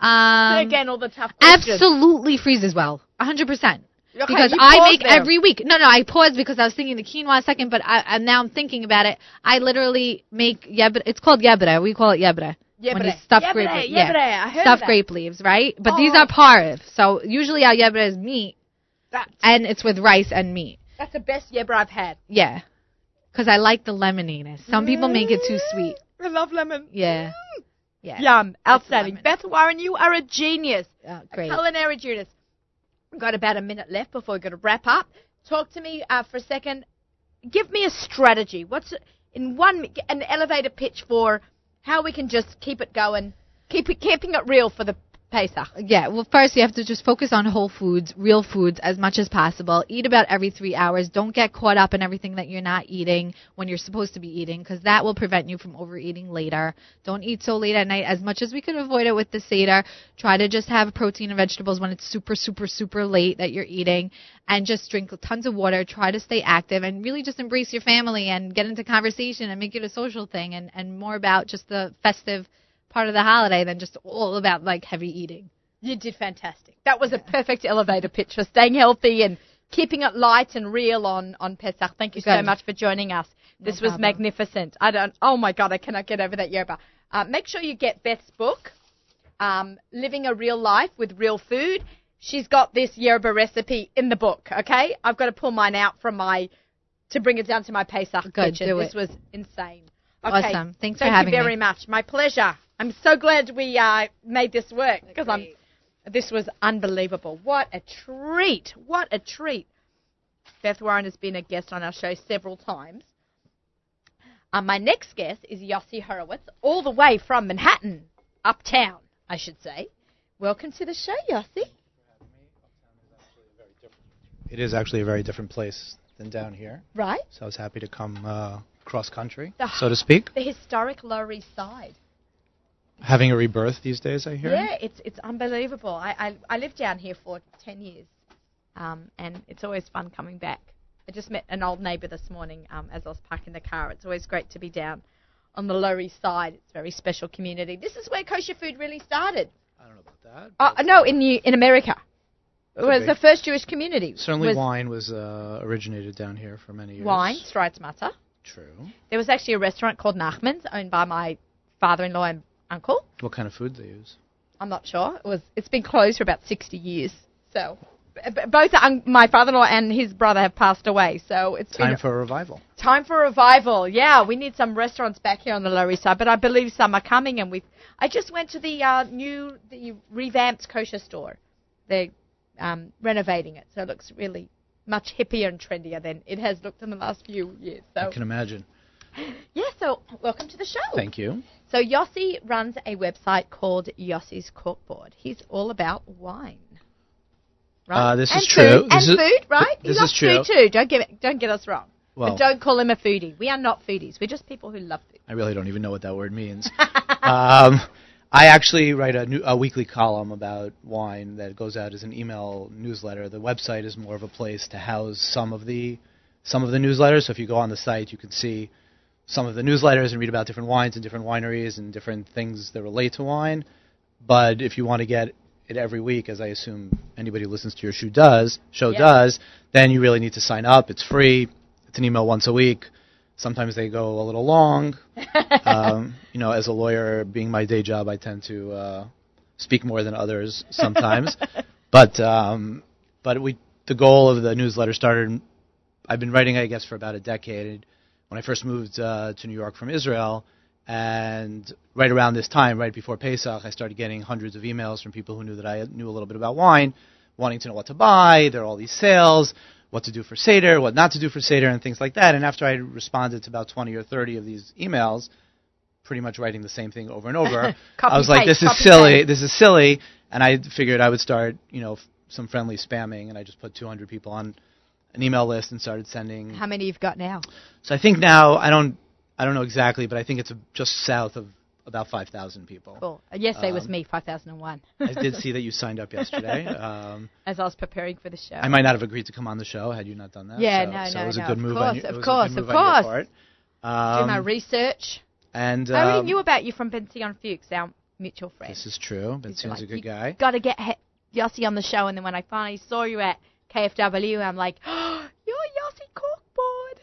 [SPEAKER 2] Um,
[SPEAKER 1] Again, all the tough questions.
[SPEAKER 2] absolutely freezes well. 100%.
[SPEAKER 1] Okay,
[SPEAKER 2] because I make
[SPEAKER 1] there.
[SPEAKER 2] every week. No, no, I paused because I was thinking the quinoa a second, but I, I now I'm thinking about it. I literally make yebra. It's called yebra. We call it yebra. When you
[SPEAKER 1] Yebre.
[SPEAKER 2] stuff
[SPEAKER 1] Yebre,
[SPEAKER 2] grape,
[SPEAKER 1] yebre.
[SPEAKER 2] yeah,
[SPEAKER 1] I heard
[SPEAKER 2] stuffed
[SPEAKER 1] that.
[SPEAKER 2] grape leaves, right? But these
[SPEAKER 1] Oh.
[SPEAKER 2] are parve. So usually our yebra is meat,
[SPEAKER 1] That's,
[SPEAKER 2] and it's with rice and meat.
[SPEAKER 1] that's the best yebra I've had.
[SPEAKER 2] Yeah, because I like the lemoniness. Some people make it too sweet.
[SPEAKER 1] I love lemon.
[SPEAKER 2] Yeah, yeah.
[SPEAKER 1] Yum. Outstanding. Beth Warren, you are a genius.
[SPEAKER 2] Oh,
[SPEAKER 1] A
[SPEAKER 2] great.
[SPEAKER 1] culinary genius. We've got about a minute left before we're going to wrap up. Talk to me uh, for a second. Give me a strategy. What's in one an elevator pitch for how we can just keep it going, keep it keeping it real for the Pesach.
[SPEAKER 2] Yeah, well, first you have to just focus on whole foods, real foods as much as possible. Eat about every three hours. Don't get caught up in everything that you're not eating when you're supposed to be eating, because that will prevent you from overeating later. Don't eat so late at night. As much as we could avoid it with the Seder, try to just have protein and vegetables when it's super, super, super late that you're eating, and just drink tons of water. Try to stay active, and really just embrace your family and get into conversation and make it a social thing, and, and more about just the festive part of the holiday than just all about like heavy eating.
[SPEAKER 1] You did fantastic. That was a perfect elevator pitch for staying healthy and keeping it light and real on, on Pesach. Thank you so much for joining us. This was
[SPEAKER 2] problem.
[SPEAKER 1] magnificent. I don't, oh my God, I cannot get over that yerba. Uh, make sure you get Beth's book, um, Living a Real Life with Real Food. She's got this yerba recipe in the book, okay? I've got to pull mine out from my, to bring it down to my Pesach
[SPEAKER 2] Good,
[SPEAKER 1] kitchen. this was insane. Okay.
[SPEAKER 2] Awesome. Thanks for having me.
[SPEAKER 1] Thank you very much. My pleasure. I'm so glad we uh, made this work because I'm. This was unbelievable. What a treat! What a treat! Beth Warren has been a guest on our show several times. Uh, my next guest is Yossi Horowitz, all the way from Manhattan, uptown, I should say. Welcome to the show, Yossi.
[SPEAKER 3] It is actually a very different place than down here,
[SPEAKER 1] Right?
[SPEAKER 3] so I was happy to come uh, cross country,
[SPEAKER 1] The-
[SPEAKER 3] so to speak.
[SPEAKER 1] The historic Lower East Side.
[SPEAKER 3] Having a rebirth these days, I hear.
[SPEAKER 1] Yeah, it's it's unbelievable. I, I I lived down here for ten years, um, and it's always fun coming back. I just met an old neighbour this morning um, as I was parking the car. It's always great to be down on the Lower East Side. It's a very special community. This is where kosher food really started.
[SPEAKER 3] I don't know about that.
[SPEAKER 1] Uh, no, in New, in America, it was the first Jewish community.
[SPEAKER 3] Certainly,
[SPEAKER 1] was
[SPEAKER 3] wine was uh, originated down here for many years.
[SPEAKER 1] Wine, Streit's matzah.
[SPEAKER 3] True.
[SPEAKER 1] There was actually a restaurant called Nachman's, owned by my father-in-law and uncle.
[SPEAKER 3] What kind of food they use?
[SPEAKER 1] I'm not sure. It was. It's been closed for about 60 years. So, both un- my father-in-law and his brother have passed away. So it's
[SPEAKER 3] Time
[SPEAKER 1] been
[SPEAKER 3] for a revival.
[SPEAKER 1] time for a revival. Yeah, we need some restaurants back here on the Lower East Side, but I believe some are coming. And we, I just went to the uh, new, the revamped kosher store. They're um, renovating it, so it looks really much hippier and trendier than it has looked in the last few years. So
[SPEAKER 3] I can imagine.
[SPEAKER 1] yeah, so welcome to the show.
[SPEAKER 3] Thank you.
[SPEAKER 1] So Yossi runs a website called Yossi's Corkboard. He's all about wine. Right?
[SPEAKER 3] Uh, this
[SPEAKER 1] and
[SPEAKER 3] is true.
[SPEAKER 1] Food,
[SPEAKER 3] This
[SPEAKER 1] and
[SPEAKER 3] is-
[SPEAKER 1] food, right?
[SPEAKER 3] this
[SPEAKER 1] he
[SPEAKER 3] is true.
[SPEAKER 1] food too. Don't get don't get us wrong.
[SPEAKER 3] Well-
[SPEAKER 1] but don't call him a foodie. We are not foodies. We're just people who love food.
[SPEAKER 3] I really don't even know what that word means. um, I actually write a, new, a weekly column about wine that goes out as an email newsletter. The website is more of a place to house some of the some of the newsletters. So if you go on the site, you can see some of the newsletters and read about different wines and different wineries and different things that relate to wine. But if you want to get it every week, as I assume anybody who listens to your show does, show
[SPEAKER 1] Yeah.
[SPEAKER 3] does, then you really need to sign up. It's free. It's an email once a week. Sometimes they go a little long. um, you know, as a lawyer, being my day job, I tend to uh, speak more than others sometimes. but um, but we the goal of the newsletter started. I've been writing, I guess, for about a decade. When I first moved uh, to New York from Israel, and right around this time, right before Pesach, I started getting hundreds of emails from people who knew that I knew a little bit about wine, wanting to know what to buy. There are all these sales, what to do for Seder, what not to do for Seder, and things like that. And after I responded to about 20 or 30 of these emails, pretty much writing the same thing over and over, I was like, this is silly.
[SPEAKER 1] paste.
[SPEAKER 3] This is silly. And I figured I would start, you know, f- some friendly spamming, and I just put 200 people on an email list and started sending.
[SPEAKER 1] How many you've got now?
[SPEAKER 3] So I think now I don't I don't know exactly, but I think it's just south of about 5,000 people.
[SPEAKER 1] Cool. Yesterday was
[SPEAKER 3] Um,
[SPEAKER 1] me, 5001.
[SPEAKER 3] I did see that you signed up yesterday. Um,
[SPEAKER 1] As I was preparing for the show.
[SPEAKER 3] I might not have agreed to come on the show had you not done that.
[SPEAKER 1] Yeah,
[SPEAKER 3] so,
[SPEAKER 1] no,
[SPEAKER 3] so
[SPEAKER 1] no,
[SPEAKER 3] it was a
[SPEAKER 1] no,
[SPEAKER 3] good
[SPEAKER 1] of
[SPEAKER 3] move
[SPEAKER 1] course,
[SPEAKER 3] on your,
[SPEAKER 1] of course, of
[SPEAKER 3] move on your
[SPEAKER 1] course.
[SPEAKER 3] part.
[SPEAKER 1] Do my
[SPEAKER 3] Um,
[SPEAKER 1] research.
[SPEAKER 3] and
[SPEAKER 1] I already
[SPEAKER 3] um,
[SPEAKER 1] knew about you from Bension Fuchs, our mutual friend.
[SPEAKER 3] this is true. Ben
[SPEAKER 1] He's
[SPEAKER 3] Sion's a good
[SPEAKER 1] "You
[SPEAKER 3] guy.
[SPEAKER 1] Got to get he- Yossi on the show, and then when I finally saw you at KFWE, I'm like, oh, you're Yossi Corkboard.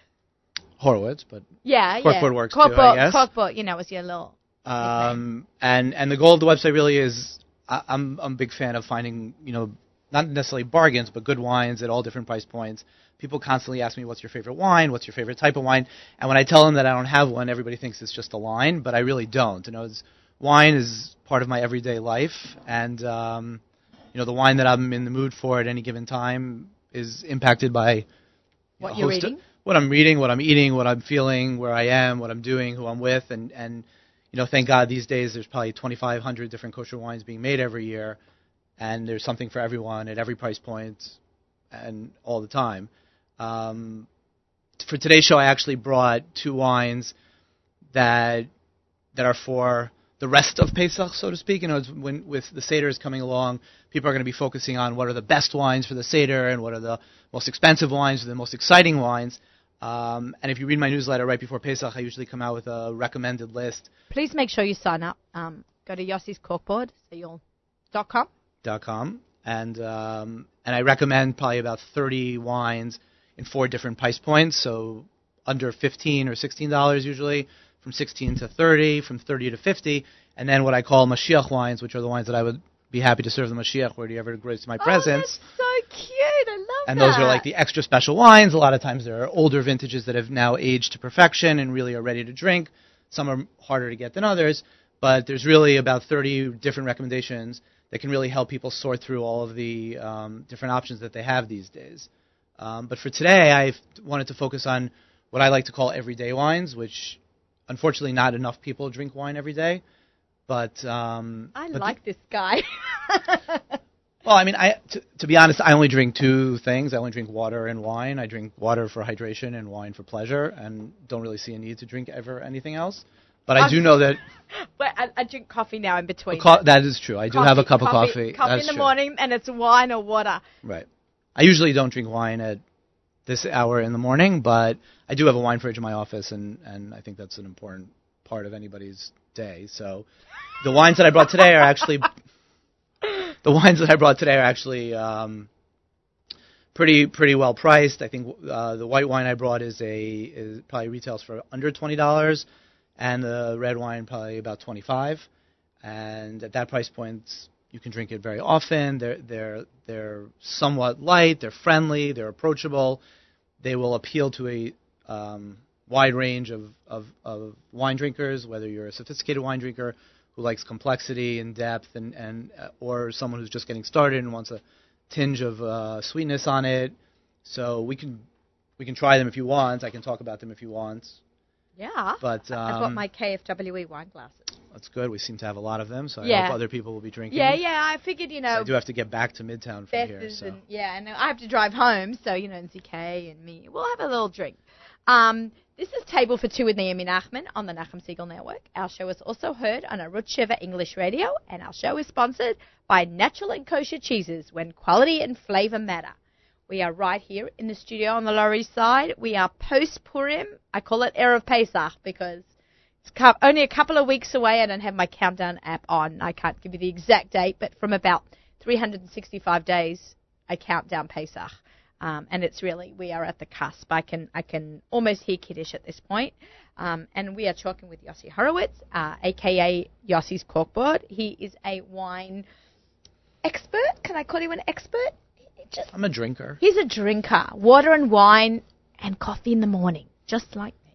[SPEAKER 3] Horowitz, but
[SPEAKER 1] Yeah,
[SPEAKER 3] Corkboard
[SPEAKER 1] yeah.
[SPEAKER 3] works too, I
[SPEAKER 1] Corkboard,
[SPEAKER 3] guess.
[SPEAKER 1] Corkboard, you know, was your little.
[SPEAKER 3] Um, and and the goal of the website really is I, I'm I'm a big fan of finding you know not necessarily bargains but good wines at all different price points. People constantly ask me what's your favorite wine, what's your favorite type of wine, and when I tell them that I don't have one, everybody thinks it's just a line, but I really don't. You know, it's, wine is part of my everyday life, and um, you know the wine that I'm in the mood for at any given time is impacted by
[SPEAKER 1] What
[SPEAKER 3] know,
[SPEAKER 1] you're
[SPEAKER 3] of- what I'm reading, what I'm eating, what I'm feeling, where I am, what I'm doing, who I'm with, and and you know, thank God these days there's probably 2,500 different kosher wines being made every year, and there's something for everyone at every price point, and all the time. Um, for today's show, I actually brought two wines that that are for the rest of Pesach, so to speak. You know, it's when with the Seder is coming along, people are going to be focusing on what are the best wines for the Seder and what are the most expensive wines or the most exciting wines. Um, and if you read my newsletter right before Pesach, I usually come out with a recommended list.
[SPEAKER 1] Please make sure you sign up. Um, go to Yossi's Corkboard, so you'll dot com.
[SPEAKER 3] dot com, and um, and I recommend probably about 30 wines in four different price points. So under 15 or 16 dollars usually, from 16 to 30, from 30 to 50, and then what I call Mashiach wines, which are the wines that I would be happy to serve the Mashiach where do you ever grace my presence.
[SPEAKER 1] Oh, that's so cute. I love
[SPEAKER 3] And
[SPEAKER 1] that.
[SPEAKER 3] those are like the extra special wines. A lot of times there are older vintages that have now aged to perfection and really are ready to drink. Some are harder to get than others, but there's really about 30 different recommendations that can really help people sort through all of the um, different options that they have these days. Um, but for today, I wanted to focus on what I like to call everyday wines, which unfortunately not enough people drink wine every day. But um,
[SPEAKER 1] I
[SPEAKER 3] but
[SPEAKER 1] like this guy.
[SPEAKER 3] well, I mean, I to, to be honest, I only drink two things. I only drink water and wine. I drink water for hydration and wine for pleasure, and don't really see a need to drink ever anything else. But I do know that
[SPEAKER 1] but I, I drink coffee now in between.
[SPEAKER 3] co- that is true. I do have a cup of coffee.
[SPEAKER 1] Coffee
[SPEAKER 3] That's
[SPEAKER 1] in the
[SPEAKER 3] true.
[SPEAKER 1] morning, and it's wine or water.
[SPEAKER 3] Right. I usually don't drink wine at this hour in the morning, but I do have a wine fridge in my office, and and I think that's an important part of anybody's day. So, the wines that I brought today are actually the wines that I brought today are actually um, pretty pretty well priced. I think uh, the white wine I brought is a is probably retails for under twenty dollars, and the red wine probably about twenty five. And at that price point, you can drink it very often. They're they're they're somewhat light. They're friendly. They're approachable. They will appeal to a um, wide range of, of, of wine drinkers, whether you're a sophisticated wine drinker who likes complexity and depth, and, and uh, or someone who's just getting started and wants a tinge of uh, sweetness on it. So we can we can try them if you want. I can talk about them if you want.
[SPEAKER 1] Yeah.
[SPEAKER 3] But um,
[SPEAKER 1] I've got my KFWE wine glasses.
[SPEAKER 3] that's good. We seem to have a lot of them, so I hope other people will be drinking.
[SPEAKER 1] Yeah, yeah. I figured, you know,
[SPEAKER 3] I do have to get back to Midtown from
[SPEAKER 1] Beth
[SPEAKER 3] here. So.
[SPEAKER 1] and yeah, and I have to drive home, so you know, and and me, we'll have a little drink. Um, this is Table for Two with Naomi Nachman on the Nachum Segal Network. Our show is also heard on Arutz Sheva English radio, and our show is sponsored by Natural and Kosher Cheeses when quality and flavor matter. We are right here in the studio on the Lower East Side. We are post Purim. I call it Erev Pesach because it's only a couple of weeks away. And I don't have my countdown app on. I can't give you the exact date, but from about 365 days, I count down Pesach. Um, and it's really we are at the cusp. I can I can almost hear Kiddush at this point. Um, and we are talking with Yossi Horowitz, uh, aka Yossi's Corkboard. He is a wine expert. Can I call you an expert? Just
[SPEAKER 3] I'm a drinker.
[SPEAKER 1] He's a drinker. Water and wine and coffee in the morning, just like me.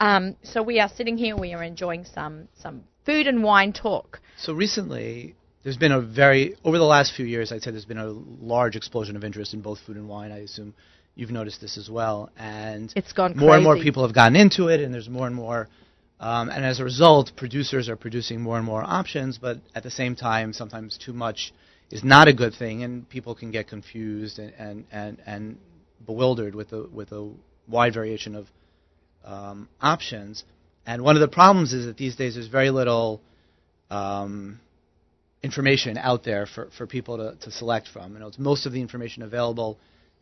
[SPEAKER 1] Um, so we are sitting here. We are enjoying some some food and wine talk.
[SPEAKER 3] So recently, there's been a very over the last few years, I'd say there's been a large explosion of interest in both food and wine. I assume you've noticed this as well, and
[SPEAKER 1] It's gone
[SPEAKER 3] more and more people have gotten into it, and there's more and more. Um, and as a result, producers are producing more and more options, but at the same time, sometimes too much is not a good thing, and people can get confused and, and, and, and bewildered with a with a wide variation of um, options. And one of the problems is that these days there's very little um, information out there for, for people to, to select from. You know, most of the information available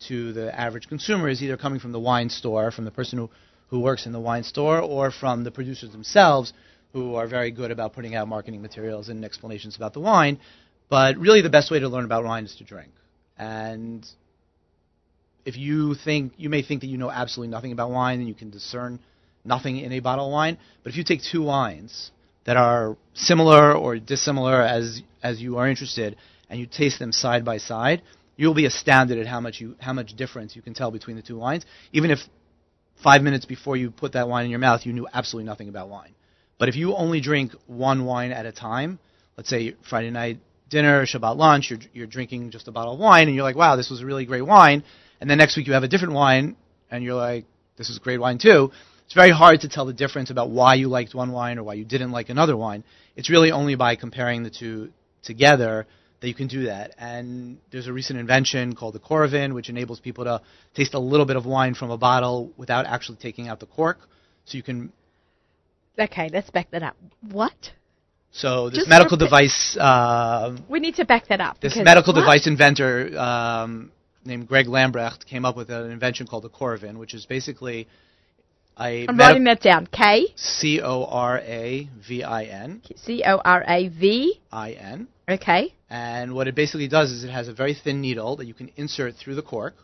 [SPEAKER 3] to the average consumer is either coming from the wine store, from the person who, who works in the wine store, or from the producers themselves, who are very good about putting out marketing materials and explanations about the wine. But really, the best way to learn about wine is to drink. And if you think you may think that you know absolutely nothing about wine and you can discern nothing in a bottle of wine, but if you take two wines that are similar or dissimilar as as you are interested and you taste them side by side, you'll be astounded at how much you how much difference you can tell between the two wines, even if five minutes before you put that wine in your mouth you knew absolutely nothing about wine. But if you only drink one wine at a time, let's say Friday night dinner, Shabbat lunch, you're, you're drinking just a bottle of wine, and you're like, wow, this was a really great wine. And then next week you have a different wine, and you're like, this is great wine too. It's very hard to tell the difference about why you liked one wine or why you didn't like another wine. It's really only by comparing the two together that you can do that. And there's a recent invention called the Coravin, which enables people to taste a little bit of wine from a bottle without actually taking out the cork. So you can.
[SPEAKER 1] Okay, let's back that up. What?
[SPEAKER 3] So this
[SPEAKER 1] Just
[SPEAKER 3] medical
[SPEAKER 1] repeat-
[SPEAKER 3] device. Uh,
[SPEAKER 1] We need to back that up.
[SPEAKER 3] this medical
[SPEAKER 1] what?
[SPEAKER 3] device inventor um, named Greg Lambrecht came up with an invention called the Coravin, which is basically
[SPEAKER 1] I'm
[SPEAKER 3] medi-
[SPEAKER 1] writing that down. K
[SPEAKER 3] C O R A V I N
[SPEAKER 1] C O R A V.
[SPEAKER 3] I N.
[SPEAKER 1] Okay.
[SPEAKER 3] And what it basically does is it has a very thin needle that you can insert through the cork,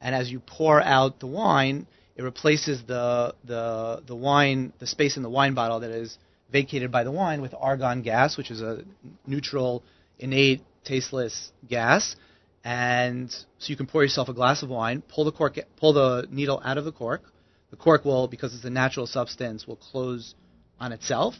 [SPEAKER 3] and as you pour out the wine, it replaces the the the wine the space in the wine bottle that is vacated by the wine with argon gas, which is a neutral, innate, tasteless gas. And so you can pour yourself a glass of wine, pull the cork, pull the needle out of the cork. The cork will, because it's a natural substance, will close on itself,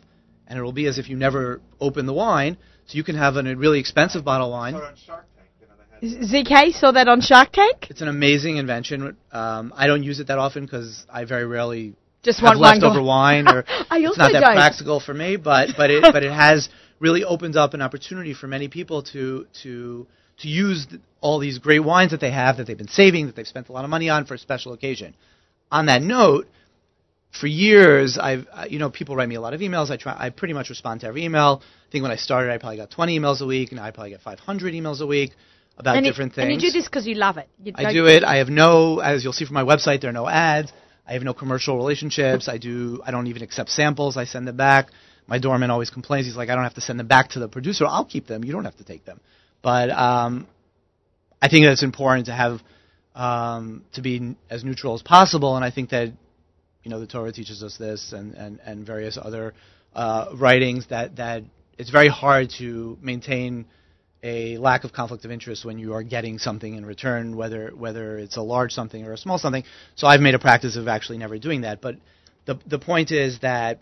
[SPEAKER 3] and it will be as if you never opened the wine. So you can have an, a really expensive bottle of wine.
[SPEAKER 4] Saw it on Shark Tank. You know, they had
[SPEAKER 1] Z- ZK saw that on Shark Tank.
[SPEAKER 3] It's an amazing invention. Um, I don't use it that often because I very rarely
[SPEAKER 1] Just
[SPEAKER 3] have
[SPEAKER 1] one one
[SPEAKER 3] leftover
[SPEAKER 1] go-
[SPEAKER 3] wine, or
[SPEAKER 1] I
[SPEAKER 3] it's not that
[SPEAKER 1] don't.
[SPEAKER 3] practical for me. But but it but it has really opened up an opportunity for many people to to to use th- all these great wines that they have that they've been saving that they've spent a lot of money on for a special occasion. On that note, for years I've you know people write me a lot of emails. I try I pretty much respond to every email. I think when I started I probably got 20 emails a week, and I probably get 500 emails a week about
[SPEAKER 1] and, it-
[SPEAKER 3] different things.
[SPEAKER 1] and you do this because you love it. You
[SPEAKER 3] I do it. I have no, as you'll see from my website, there are no ads. I have no commercial relationships. I do. I don't even accept samples. I send them back. My doorman always complains. He's like, I don't have to send them back to the producer. I'll keep them. You don't have to take them. But um, I think that it's important to have um, to be as neutral as possible. And I think that you know the Torah teaches us this, and and and various other uh, writings that that it's very hard to maintain a lack of conflict of interest when you are getting something in return, whether whether it's a large something or a small something. So I've made a practice of actually never doing that. But the the point is that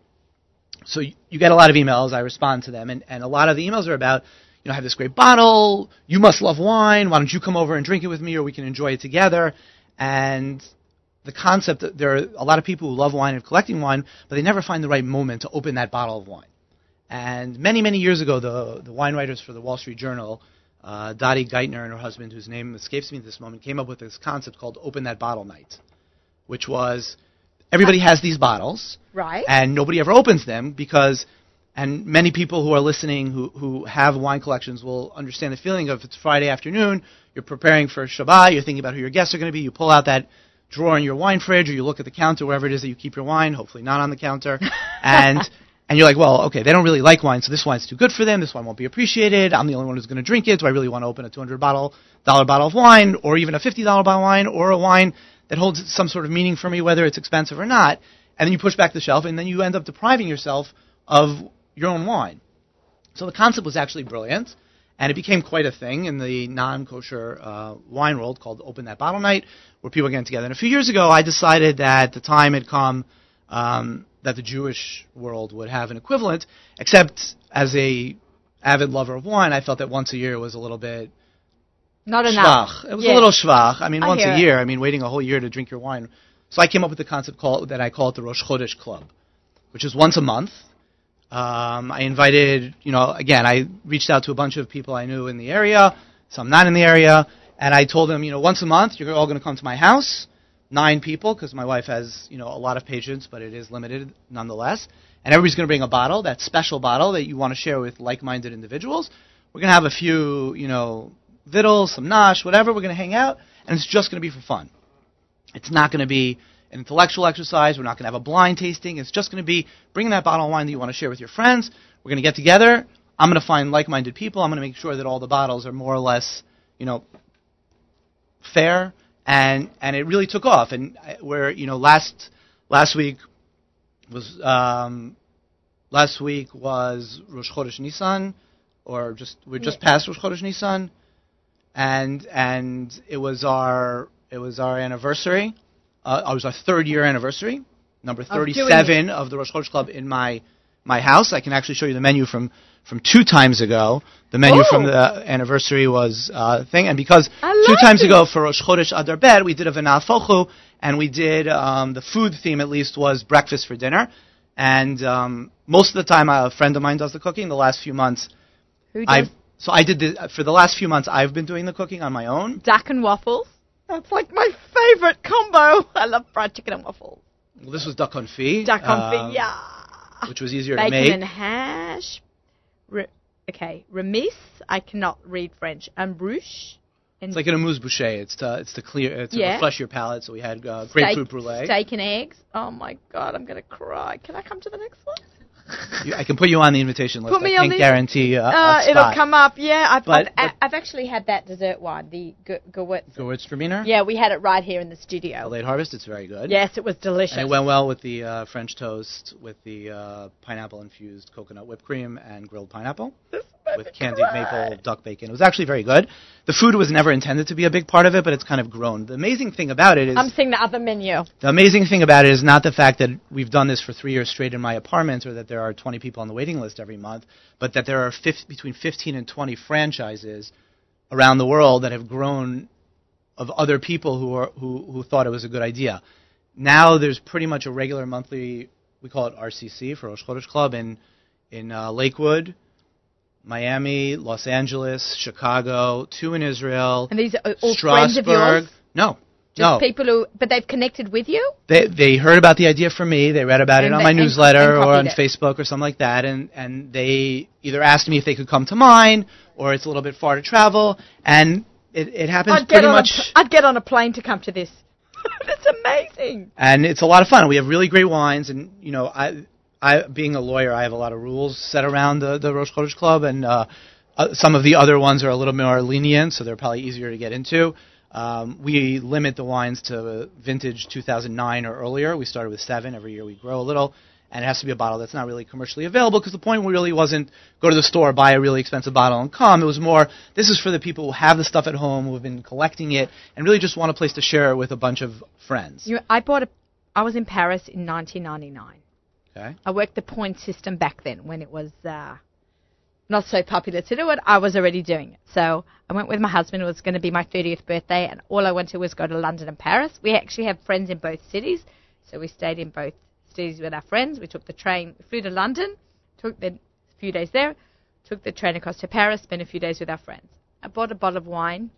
[SPEAKER 3] so you, you get a lot of emails, I respond to them, and, and a lot of the emails are about, you know, I have this great bottle, you must love wine, why don't you come over and drink it with me, or we can enjoy it together. And the concept that there are a lot of people who love wine and collecting wine, but they never find the right moment to open that bottle of wine. And many, many years ago, the, the wine writers for the Wall Street Journal, uh, Dottie Gaiter and her husband, whose name escapes me at this moment, came up with this concept called Open That Bottle Night, which was everybody has these bottles,
[SPEAKER 1] Right.
[SPEAKER 3] and nobody ever opens them because, and many people who are listening who, who have wine collections will understand the feeling of it's Friday afternoon, you're preparing for Shabbat, you're thinking about who your guests are going to be, you pull out that drawer in your wine fridge or you look at the counter wherever it is that you keep your wine, hopefully not on the counter, and and you're like, well, okay, they don't really like wine, so this wine's too good for them. This wine won't be appreciated. I'm the only one who's going to drink it. Do I really want to open a 200 bottle dollar bottle of wine, or even a 50 dollar bottle of wine, or a wine that holds some sort of meaning for me, whether it's expensive or not? And then you push back the shelf, and then you end up depriving yourself of your own wine. So the concept was actually brilliant, and it became quite a thing in the non-kosher uh, wine world called Open That Bottle Night, where people were getting together. And a few years ago, I decided that the time had come um, that the Jewish world would have an equivalent, except as a avid lover of wine, I felt that once a year was a little bit
[SPEAKER 1] Not enough.
[SPEAKER 3] schwach. It was a little schwach. I mean,
[SPEAKER 1] I
[SPEAKER 3] once a
[SPEAKER 1] it.
[SPEAKER 3] year. I mean, waiting a whole year to drink your wine. So I came up with the concept called, that I call it the Rosh Chodesh Club, which is once a month. Um, I invited, you know, again, I reached out to a bunch of people I knew in the area, some not in the area, and I told them, you know, once a month you're all going to come to my house. nine people because my wife has you know a lot of patients, but it is limited nonetheless. And everybody's going to bring a bottle, that special bottle that you want to share with like-minded individuals. We're going to have a few, you know, vittles, some nosh, whatever. We're going to hang out, and it's just going to be for fun. It's not going to be an intellectual exercise. We're not going to have a blind tasting. It's just going to be bringing that bottle of wine that you want to share with your friends. We're going to get together. I'm going to find like-minded people. I'm going to make sure that all the bottles are more or less, you know, fair, and and it really took off. And where you know last last week was um, last week was Rosh Chodesh Nisan, or just we're just past Rosh Chodesh Nisan, and and it was our it was our anniversary. Uh, it was our third year anniversary, number 37 of the Rosh Chodesh Club in my my house. I can actually show you the menu from from two times ago. The menu
[SPEAKER 1] Oh.
[SPEAKER 3] from the anniversary was uh, thing, and because
[SPEAKER 1] I
[SPEAKER 3] two times
[SPEAKER 1] it.
[SPEAKER 3] ago for Rosh Chodesh Adar Bet, we did a V'nahafoch Hu, and we did um, the food theme at least was breakfast for dinner. And um, most of the time, a friend of mine does the cooking. The last few months,
[SPEAKER 1] Who does
[SPEAKER 3] I've so I did the for the last few months I've been doing the cooking on my own.
[SPEAKER 1] duck and waffles? That's like my favorite combo. I love fried chicken and waffles.
[SPEAKER 3] Well, this was duck confit,
[SPEAKER 1] Duck confit,
[SPEAKER 3] um,
[SPEAKER 1] yeah.
[SPEAKER 3] which was easier to make.
[SPEAKER 1] Bacon and hash. Re- okay, remise. I cannot read French. And
[SPEAKER 3] It's like an amuse bouche. It's to it's to clear it's to
[SPEAKER 1] Yeah.
[SPEAKER 3] refresh your palate. So we had uh,
[SPEAKER 1] steak,
[SPEAKER 3] grapefruit brulee.
[SPEAKER 1] steak and eggs. Oh my god, I'm gonna cry. Can I come to the next one?
[SPEAKER 3] You- I can put you on the invitation list.
[SPEAKER 1] Put me
[SPEAKER 3] I
[SPEAKER 1] on
[SPEAKER 3] can't
[SPEAKER 1] the-
[SPEAKER 3] guarantee uh,
[SPEAKER 1] Uh,
[SPEAKER 3] a
[SPEAKER 1] it'll come up. Yeah, I've,
[SPEAKER 3] But-
[SPEAKER 1] I've,
[SPEAKER 3] but-
[SPEAKER 1] I've actually had that dessert wine, the Ge- Gewürz.
[SPEAKER 3] Gewürztraminer.
[SPEAKER 1] Yeah, we had it right here in the
[SPEAKER 3] The
[SPEAKER 1] studio.
[SPEAKER 3] late harvest. It's very good.
[SPEAKER 1] Yes, it was delicious.
[SPEAKER 3] And it went well with the uh, French toast, with the uh, pineapple infused coconut whipped cream and grilled pineapple, with candied maple duck bacon. It was actually very good. The food was never intended to be a big part of it, but it's kind of grown. The amazing thing about it is
[SPEAKER 1] I'm seeing the other menu.
[SPEAKER 3] the amazing thing about it is not the fact that we've done this for three years straight in my apartment, or that there are 20 people on the waiting list every month, but that there are 50, between 15 and 20 franchises around the world that have grown of other people who are who who thought it was a good idea. Now there's pretty much a regular monthly. We call it RCC for Rosh Chodesh Club in in uh, Lakewood, Miami, Los Angeles, Chicago, two in Israel,
[SPEAKER 1] And these are all friends of
[SPEAKER 3] Strasbourg.
[SPEAKER 1] yours?
[SPEAKER 3] No,
[SPEAKER 1] Just
[SPEAKER 3] no.
[SPEAKER 1] people who, but they've connected with you?
[SPEAKER 3] They they heard about the idea from me. They read about it on
[SPEAKER 1] they-
[SPEAKER 3] my
[SPEAKER 1] and-
[SPEAKER 3] newsletter
[SPEAKER 1] and
[SPEAKER 3] or on
[SPEAKER 1] it.
[SPEAKER 3] Facebook or something like that, and and they either asked me if they could come to mine or it's a little bit far to travel, and it it happens
[SPEAKER 1] I'd
[SPEAKER 3] pretty much.
[SPEAKER 1] pl- I'd get on a plane to come to this. That's amazing.
[SPEAKER 3] and it's a lot of fun. We have really great wines, and you know, I, I being a lawyer, I have a lot of rules set around the the Rosh Chodesh Club, and uh, uh, some of the other ones are a little more lenient, so they're probably easier to get into. Um, we limit the wines to vintage 2009 or earlier. We started with seven. Every year we grow a little, and it has to be a bottle that's not really commercially available because the point really wasn't go to the store, buy a really expensive bottle, and come. It was more this is for the people who have the stuff at home, who have been collecting it, and really just want a place to share it with a bunch of friends.
[SPEAKER 1] You, I bought a. I was in Paris in 1999.
[SPEAKER 3] Okay.
[SPEAKER 1] I worked the point system back then when it was uh, not so popular to do it. I was already doing it. So I went with my husband. It was going to be my 30th birthday, and all I wanted was go to London and Paris. We actually have friends in both cities, so we stayed in both cities with our friends. We took the train, flew to London, took the few days there, took the train across to Paris, spent a few days with our friends. I bought a bottle of wine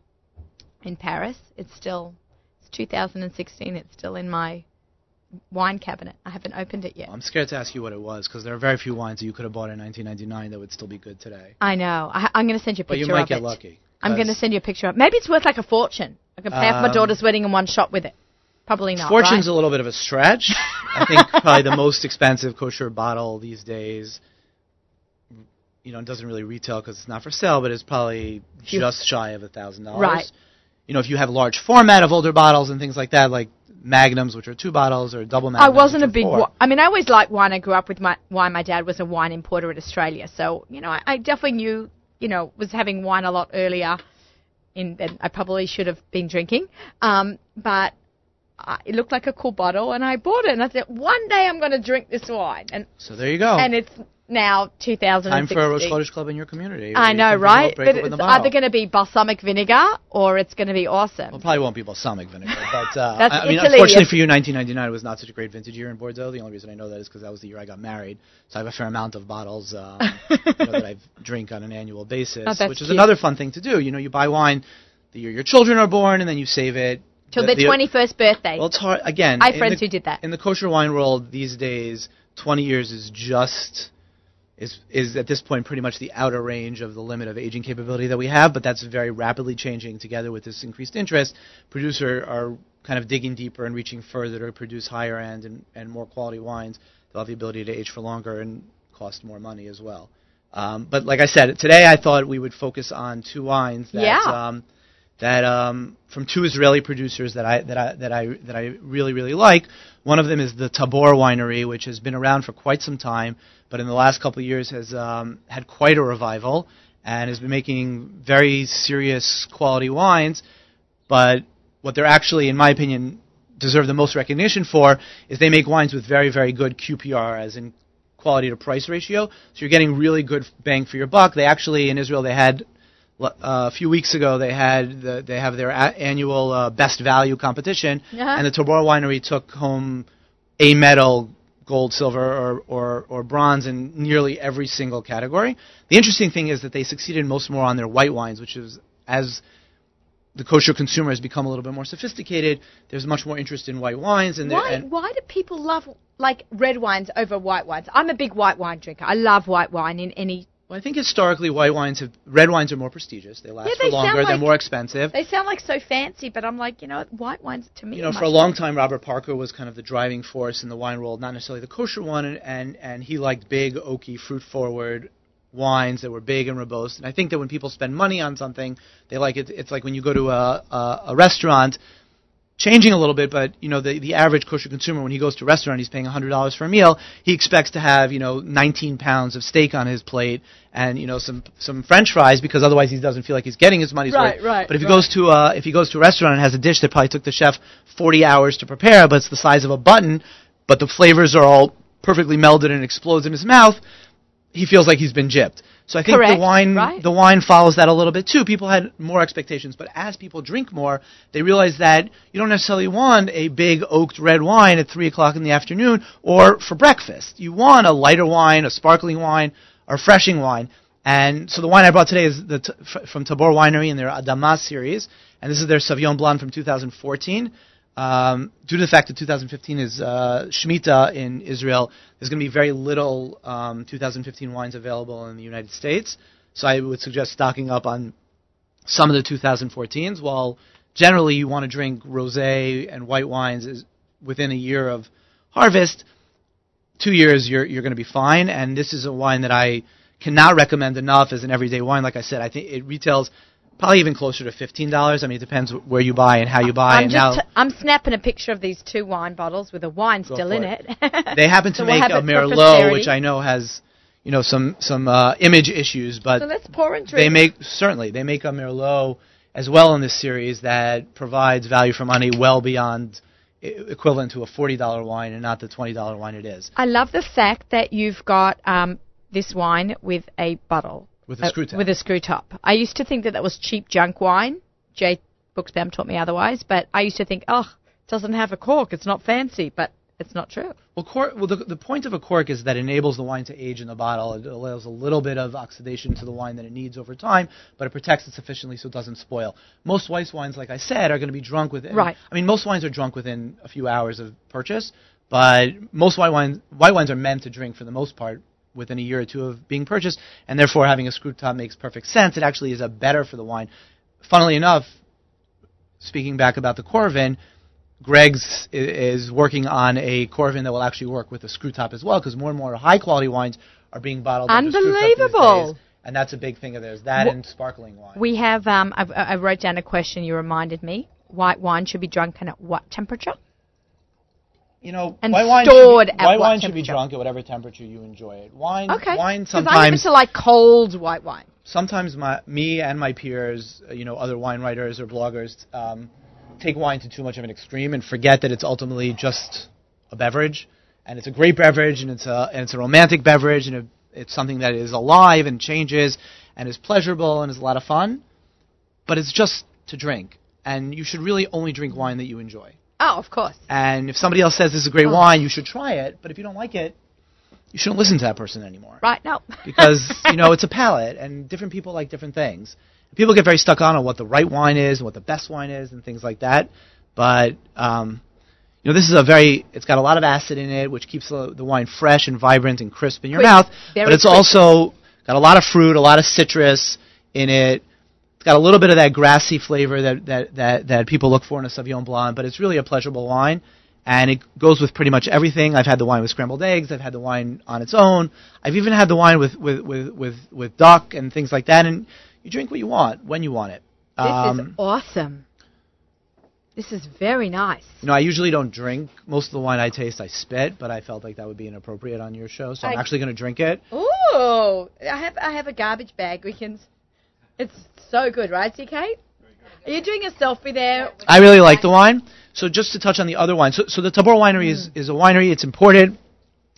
[SPEAKER 1] in Paris. It's still, it's 2016. It's still in my wine cabinet. I haven't opened it yet.
[SPEAKER 3] I'm scared to ask you what it was because there are very few wines that you could have bought in 1999 that would still be good today.
[SPEAKER 1] I know. I, I'm going to send you a
[SPEAKER 3] But
[SPEAKER 1] picture
[SPEAKER 3] you might
[SPEAKER 1] of
[SPEAKER 3] get
[SPEAKER 1] it.
[SPEAKER 3] lucky.
[SPEAKER 1] I'm going to send you a picture of it. Maybe it's worth like a fortune. I can pay off my
[SPEAKER 3] Um,
[SPEAKER 1] daughter's wedding in one shot with it. Probably not.
[SPEAKER 3] Fortune's
[SPEAKER 1] right?
[SPEAKER 3] a little bit of a stretch. I think probably the most expensive kosher bottle these days, you know, it doesn't really retail because it's not for sale, but it's probably just shy of a thousand dollars.
[SPEAKER 1] Right.
[SPEAKER 3] You know, if you have large format of older bottles and things like that, like magnums, which are two bottles, or double magnums.
[SPEAKER 1] I wasn't a big. Wi- I mean, I always liked wine. I grew up with my wine. My dad was a wine importer in Australia, so you know, I, I definitely knew. You know, was having wine a lot earlier, in than I probably should have been drinking. Um, but it looked like a cool bottle, and I bought it. And I said, one day I'm going to drink this wine, and
[SPEAKER 3] So there you go.
[SPEAKER 1] and it's now 2016.
[SPEAKER 3] Time for a Chodesh Club in your community.
[SPEAKER 1] I know, right? But it's either going to be balsamic vinegar or it's going to be awesome.
[SPEAKER 3] Well, probably won't be balsamic vinegar, but uh,
[SPEAKER 1] That's
[SPEAKER 3] I, I mean,
[SPEAKER 1] Italy.
[SPEAKER 3] unfortunately for you, 1999 was not such a great vintage year in Bordeaux. The only reason I know that is because that was the year I got married, so I have a fair amount of bottles um, you know, that I drink on an annual basis,
[SPEAKER 1] Oh,
[SPEAKER 3] which is
[SPEAKER 1] cute.
[SPEAKER 3] another fun thing to do. You know, you buy wine the year your children are born, and then you save it
[SPEAKER 1] till
[SPEAKER 3] The-
[SPEAKER 1] their
[SPEAKER 3] the-
[SPEAKER 1] 21st birthday.
[SPEAKER 3] Well, it's hard again.
[SPEAKER 1] I have friends
[SPEAKER 3] the-
[SPEAKER 1] who did that.
[SPEAKER 3] in the kosher wine world these days. Twenty years is just is is at this point pretty much the outer range of the limit of aging capability that we have, but that's very rapidly changing. Together with this increased interest, producers are kind of digging deeper and reaching further to produce higher end and, and more quality wines. They'll have the ability to age for longer and cost more money as well. Um, but like I said, today I thought we would focus on two wines that
[SPEAKER 1] Yeah.
[SPEAKER 3] um, that um, from two Israeli producers that I that I that I that I really really like. One of them is the Tabor Winery, which has been around for quite some time, but in the last couple of years has um, had quite a revival and has been making very serious quality wines. But what they're actually, in my opinion, deserve the most recognition for is they make wines with very very good QPR, as in quality to price ratio. So you're getting really good bang for your buck. They actually in Israel they had a few weeks ago they had the, they have their a- annual uh, best value competition,
[SPEAKER 1] Uh-huh.
[SPEAKER 3] and the Tabor Winery took home a medal, gold, silver, or, or or bronze in nearly every single category. The interesting thing is that they succeeded most more on their white wines, which is as the kosher consumer has become a little bit more sophisticated. There's much more interest in white wines, and,
[SPEAKER 1] why,
[SPEAKER 3] and
[SPEAKER 1] why do people love like red wines over white wines? I'm a big white wine drinker. I love white wine in any.
[SPEAKER 3] Well, I think historically white wines have red wines are more prestigious. They last
[SPEAKER 1] Yeah,
[SPEAKER 3] for
[SPEAKER 1] they sound
[SPEAKER 3] longer. They're more expensive.
[SPEAKER 1] They sound like so fancy, but I'm like, you know, white wines to me.
[SPEAKER 3] you know, for a long time, Robert Parker was kind of the driving force in the wine world, not necessarily the kosher one, and and, and he liked big, oaky, fruit-forward wines that were big and robust. And I think that when people spend money on something, they like it. It's like when you go to a a, a restaurant. Changing a little bit, but you know the the average kosher consumer when he goes to a restaurant, he's paying hundred dollars for a meal. He expects to have you know 19 pounds of steak on his plate and you know some some French fries because otherwise he doesn't feel like he's getting his money's
[SPEAKER 1] Right,
[SPEAKER 3] worth.
[SPEAKER 1] right,
[SPEAKER 3] But if he
[SPEAKER 1] right.
[SPEAKER 3] goes to uh, if he goes to a restaurant and has a dish that probably took the chef 40 hours to prepare, but it's the size of a button, but the flavors are all perfectly melded and explodes in his mouth, he feels like he's been gypped. So I think
[SPEAKER 1] Correct,
[SPEAKER 3] the wine
[SPEAKER 1] right.
[SPEAKER 3] the wine follows that a little bit too. People had more expectations, but as people drink more, they realize that you don't necessarily want a big oaked red wine at three o'clock in the afternoon or for breakfast. You want a lighter wine, a sparkling wine, or refreshing wine. And so the wine I brought today is the from Tabor Winery in their Adama series, and this is their Sauvignon Blanc from 2014. Um, due to the fact that 2015 is uh, Shemitah in Israel, there's going to be very little um, 2015 wines available in the United States. So I would suggest stocking up on some of the 2014s. While generally you want to drink rosé and white wines within a year of harvest, two years you're you're going to be fine. And this is a wine that I cannot recommend enough as an everyday wine. Like I said, I think it retails probably even closer to fifteen dollars. I mean, it depends where you buy and how you buy.
[SPEAKER 1] I'm
[SPEAKER 3] and
[SPEAKER 1] just
[SPEAKER 3] now
[SPEAKER 1] I'm snapping a picture of these two wine bottles with a wine still in
[SPEAKER 3] it.
[SPEAKER 1] it.
[SPEAKER 3] they happen to
[SPEAKER 1] So we'll
[SPEAKER 3] make a Merlot, which I know has you know some some uh, image issues, but
[SPEAKER 1] So let's pour and drink.
[SPEAKER 3] they make certainly they make a Merlot as well in this series that provides value for money well beyond equivalent to a forty dollar wine and not the twenty dollar wine it is
[SPEAKER 1] I love the fact that you've got um, this wine with a bottle.
[SPEAKER 3] With a
[SPEAKER 1] Uh,
[SPEAKER 3] screw top.
[SPEAKER 1] With a screw top. I used to think that that was cheap junk wine. Jay Buchsbaum taught me otherwise, but I used to think, oh, it doesn't have a cork, it's not fancy, but it's not true.
[SPEAKER 3] Well, cork, well the, the point of a cork is that it enables the wine to age in the bottle. It allows a little bit of oxidation to the wine that it needs over time, but it protects it sufficiently so it doesn't spoil. Most white wines, like I said, are going to be drunk within.
[SPEAKER 1] Right.
[SPEAKER 3] I mean, most wines are drunk within a few hours of purchase, but most white wines white wines are meant to drink for the most part within a year or two of being purchased, and therefore having a screw top makes perfect sense. It actually is a better for the wine. Funnily enough, speaking back about the Coravin, Greg's is working on a Coravin that will actually work with a screw top as well, because more and more high quality wines are being bottled. under screw top these
[SPEAKER 1] Unbelievable.
[SPEAKER 3] days, and that's a big thing of theirs. That
[SPEAKER 1] Wh-
[SPEAKER 3] and sparkling wine.
[SPEAKER 1] We have, um, I, I wrote down a question you reminded me. White wine should be drunken at what temperature?
[SPEAKER 3] You know,
[SPEAKER 1] and
[SPEAKER 3] white wine
[SPEAKER 1] stored
[SPEAKER 3] should be, wine should be drunk at whatever temperature you enjoy it. Wine,
[SPEAKER 1] Okay.
[SPEAKER 3] wine
[SPEAKER 1] 'Cause I'm
[SPEAKER 3] sometimes
[SPEAKER 1] into like cold white wine.
[SPEAKER 3] sometimes my me and my peers, uh, you know, other wine writers or bloggers, um, take wine to too much of an extreme and forget that it's ultimately just a beverage, and it's a great beverage, and it's a and it's a romantic beverage, and it, it's something that is alive and changes and is pleasurable and is a lot of fun, but it's just to drink, and you should really only drink wine that you enjoy.
[SPEAKER 1] Oh, of course.
[SPEAKER 3] And if somebody else says this is a great
[SPEAKER 1] Oh.
[SPEAKER 3] wine, you should try it. But if you don't like it, you shouldn't listen to that person anymore
[SPEAKER 1] Right, no.
[SPEAKER 3] because you know it's a palate, and different people like different things. People get very stuck on on what the right wine is and what the best wine is and things like that. but um, you know this is a very it's got a lot of acid in it, which keeps the, the wine fresh and vibrant and crisp in your
[SPEAKER 1] Crisp.
[SPEAKER 3] mouth. But it's also got a lot of fruit, a lot of citrus in it. It's got a little bit of that grassy flavor that that that, that people look for in a Sauvignon Blanc, but it's really a pleasurable wine. And it goes with pretty much everything. I've had the wine with scrambled eggs. I've had the wine on its own. I've even had the wine with, with, with, with, with duck and things like that. And you drink what you want when you want it.
[SPEAKER 1] This
[SPEAKER 3] Um,
[SPEAKER 1] is awesome. This is very nice.
[SPEAKER 3] You know, I usually don't drink most of the wine I taste. I spit, but I felt like that would be inappropriate on your show, so I'm actually going to drink it.
[SPEAKER 1] Ooh, I have I have a garbage bag. We can. It's so good, right, CK? Are you doing a selfie there?
[SPEAKER 3] I really like the wine. So just to touch on the other wine, so, so the Tabor Winery is, mm. is a winery. It's imported.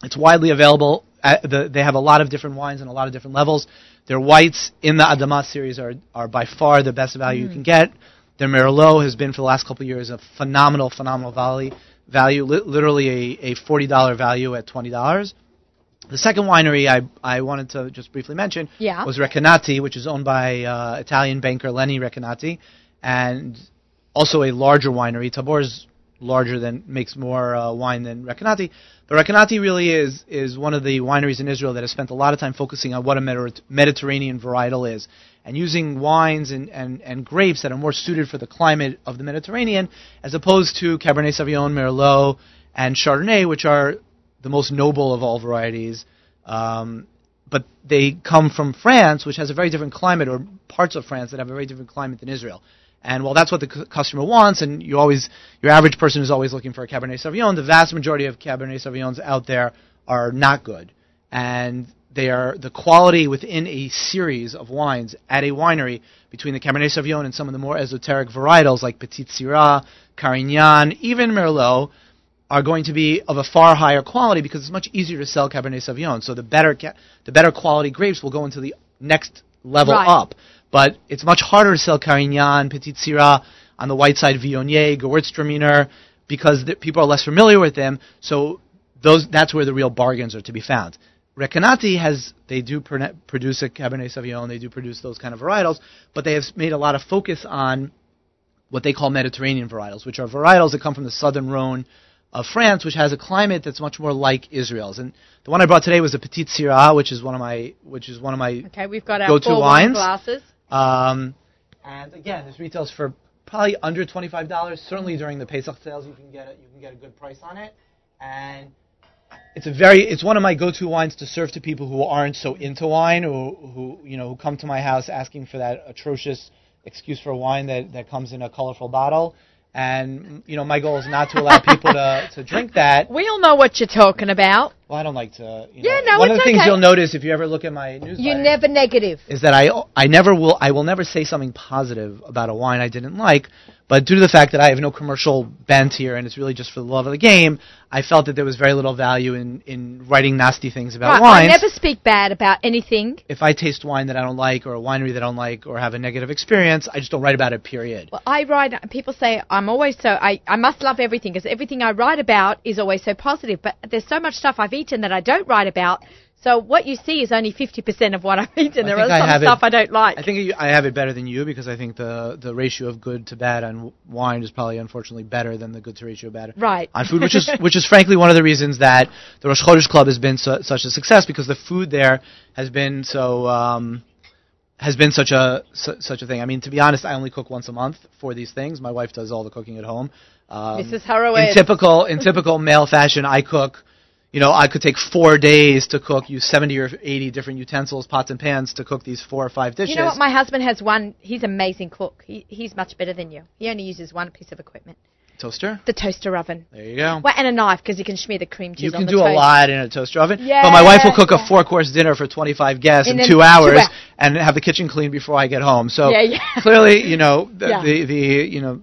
[SPEAKER 3] It's widely available. At the, they have a lot of different wines and a lot of different levels. Their whites in the Adamas series are, are by far the best value you mm. can get. Their Merlot has been for the last couple of years a phenomenal, phenomenal value. Value, li- literally a, a forty dollar value at twenty dollars. The second winery I, I wanted to just briefly mention
[SPEAKER 1] Yeah.
[SPEAKER 3] was Recanati, which is owned by uh, Italian banker Lenny Recanati, and also a larger winery. Tabor is larger than makes more uh, wine than Recanati, but Recanati really is is one of the wineries in Israel that has spent a lot of time focusing on what a Mediter- Mediterranean varietal is, and using wines and, and, and grapes that are more suited for the climate of the Mediterranean, as opposed to Cabernet Sauvignon, Merlot, and Chardonnay, which are the most noble of all varieties. Um, but they come from France, which has a very different climate, or parts of France that have a very different climate than Israel. And while that's what the cu- customer wants, and you always, your average person is always looking for a Cabernet Sauvignon, the vast majority of Cabernet Sauvignons out there are not good. And they are the quality within a series of wines at a winery between the Cabernet Sauvignon and some of the more esoteric varietals like Petit Syrah, Carignan, even Merlot, are going to be of a far higher quality because it's much easier to sell Cabernet Sauvignon. So the better ca- the better quality grapes will go into the next level
[SPEAKER 1] Right.
[SPEAKER 3] up. But it's much harder to sell Carignan, Petit Syrah on the white side, Viognier, Gewürztraminer, because the, people are less familiar with them. So those that's where the real bargains are to be found. Recanati has they do produce a Cabernet Sauvignon, they do produce those kind of varietals, but they have made a lot of focus on what they call Mediterranean varietals, which are varietals that come from the southern Rhone of France, which has a climate that's much more like Israel's. And the one I brought today was a Petit Syrah, which is one of my which is one of my
[SPEAKER 1] Okay, we've got our
[SPEAKER 3] Go-to
[SPEAKER 1] four
[SPEAKER 3] wines.
[SPEAKER 1] glasses.
[SPEAKER 3] um, and again, this retails for probably under twenty five dollars. Certainly during the Pesach sales, you can get it. You can get a good price on it, and it's a very it's one of my go to wines to serve to people who aren't so into wine, who who you know who come to my house asking for that atrocious excuse for wine that that comes in a colorful bottle. And you know, my goal is not to allow people to, to drink that.
[SPEAKER 1] We all know what you're talking about.
[SPEAKER 3] Well, I don't like to. You
[SPEAKER 1] Yeah,
[SPEAKER 3] know,
[SPEAKER 1] no,
[SPEAKER 3] one of the things
[SPEAKER 1] okay.
[SPEAKER 3] you'll notice if you ever look at my newsletter
[SPEAKER 1] You're never negative.
[SPEAKER 3] is that I I never will I will never say something positive about a wine I didn't like, but due to the fact that I have no commercial bent here and it's really just for the love of the game, I felt that there was very little value in in writing nasty things about
[SPEAKER 1] Right,
[SPEAKER 3] wines.
[SPEAKER 1] I never speak bad about anything.
[SPEAKER 3] if I taste wine that I don't like or a winery that I don't like or have a negative experience, I just don't write about it. Period.
[SPEAKER 1] Well, I write. People say I'm always so. I, I must love everything because everything I write about is always so positive. But there's so much stuff I've eaten that I don't write about. So what you see is only 50% of what I've eaten.
[SPEAKER 3] I
[SPEAKER 1] there
[SPEAKER 3] think
[SPEAKER 1] are
[SPEAKER 3] I
[SPEAKER 1] some
[SPEAKER 3] have it-
[SPEAKER 1] stuff I don't like.
[SPEAKER 3] I think I have it better than you because I think the the ratio of good to bad on wine is probably unfortunately better than the good to ratio bad
[SPEAKER 1] Right.
[SPEAKER 3] on food, which is which is frankly one of the reasons that the Rosh Chodesh Club has been so, such a success because the food there has been so um, has been such a su- such a thing. I mean, to be honest, I only cook once a month for these things. My wife does all the cooking at home. Um,
[SPEAKER 1] Mrs. Horowitz.
[SPEAKER 3] in typical in typical male fashion, I cook. You know, I could take four days to cook, use 70 or 80 different utensils, pots and pans to cook these four or five dishes.
[SPEAKER 1] you know what? My husband has one. He's an amazing cook. He, he's much better than you. He only uses one piece of equipment:
[SPEAKER 3] Toaster?
[SPEAKER 1] the toaster oven.
[SPEAKER 3] There you go.
[SPEAKER 1] Well, and a knife because you can smear the cream cheese
[SPEAKER 3] You can do a lot in a toaster oven.
[SPEAKER 1] Yeah,
[SPEAKER 3] but my wife will cook
[SPEAKER 1] yeah.
[SPEAKER 3] a four course dinner for 25 guests
[SPEAKER 1] In
[SPEAKER 3] in two
[SPEAKER 1] two
[SPEAKER 3] hours
[SPEAKER 1] hours.
[SPEAKER 3] and have the kitchen clean before I get home. So
[SPEAKER 1] Yeah, yeah.
[SPEAKER 3] clearly, you know, the,
[SPEAKER 1] Yeah.
[SPEAKER 3] the, the, you know,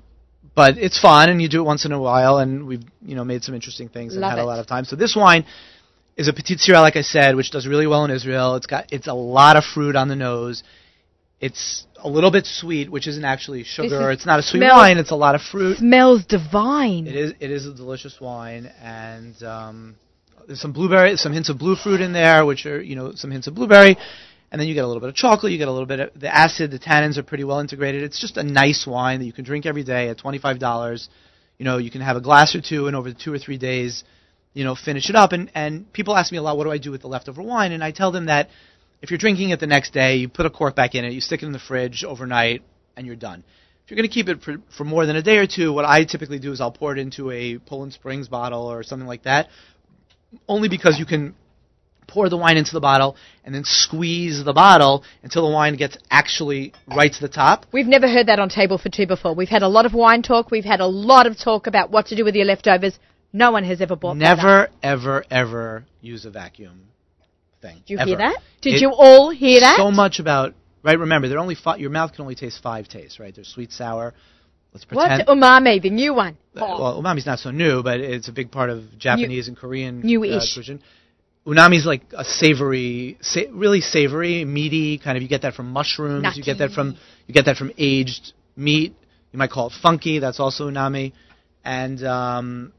[SPEAKER 3] but it's fun and you do it once in a while and we've, you know, made some interesting things and
[SPEAKER 1] Love
[SPEAKER 3] had a lot of time. So this wine is a Petit Syrah, like I said, which does really well in Israel. It's got, it's a lot of fruit on the nose. It's a little bit sweet, which isn't actually sugar.
[SPEAKER 1] is-
[SPEAKER 3] It's not a sweet
[SPEAKER 1] smells-
[SPEAKER 3] wine. It's a lot of fruit.
[SPEAKER 1] Smells divine.
[SPEAKER 3] It is. It is a delicious wine, and um, there's some blueberry, some hints of blue fruit in there, which are you know some hints of blueberry, and then you get a little bit of chocolate. You get a little bit of the acid. The tannins are pretty well integrated. It's just a nice wine that you can drink every day at twenty five dollars. You know, you can have a glass or two, and over two or three days, you know, finish it up. And and people ask me a lot, what do I do with the leftover wine? And I tell them that if you're drinking it the next day, you put a cork back in it, you stick it in the fridge overnight, and you're done. If you're going to keep it for, for more than a day or two, what I typically do is I'll pour it into a Poland Springs bottle or something like that, only because you can pour the wine into the bottle and then squeeze the bottle until the wine gets actually right to the top.
[SPEAKER 1] We've never heard that on Table for Two before. We've had a lot of wine talk. We've had a lot of talk about what to do with your leftovers. No one has ever bought that.
[SPEAKER 3] Never, ever, ever use a vacuum thing.
[SPEAKER 1] Did you
[SPEAKER 3] ever.
[SPEAKER 1] hear that? Did
[SPEAKER 3] It-
[SPEAKER 1] you all hear that?
[SPEAKER 3] So much about right. Remember, there only fi- your mouth can only taste five tastes. Right? There's sweet, sour. Let's pretend.
[SPEAKER 1] What's umami, the new one?
[SPEAKER 3] Uh, well, umami's not so new, but it's a big part of Japanese and Korean
[SPEAKER 1] New-ish.
[SPEAKER 3] uh, cuisine. Umami's like a savory, sa- really savory, meaty kind of. You get that from mushrooms. You get that from you get that from aged meat. You might call it funky. That's also umami, and um,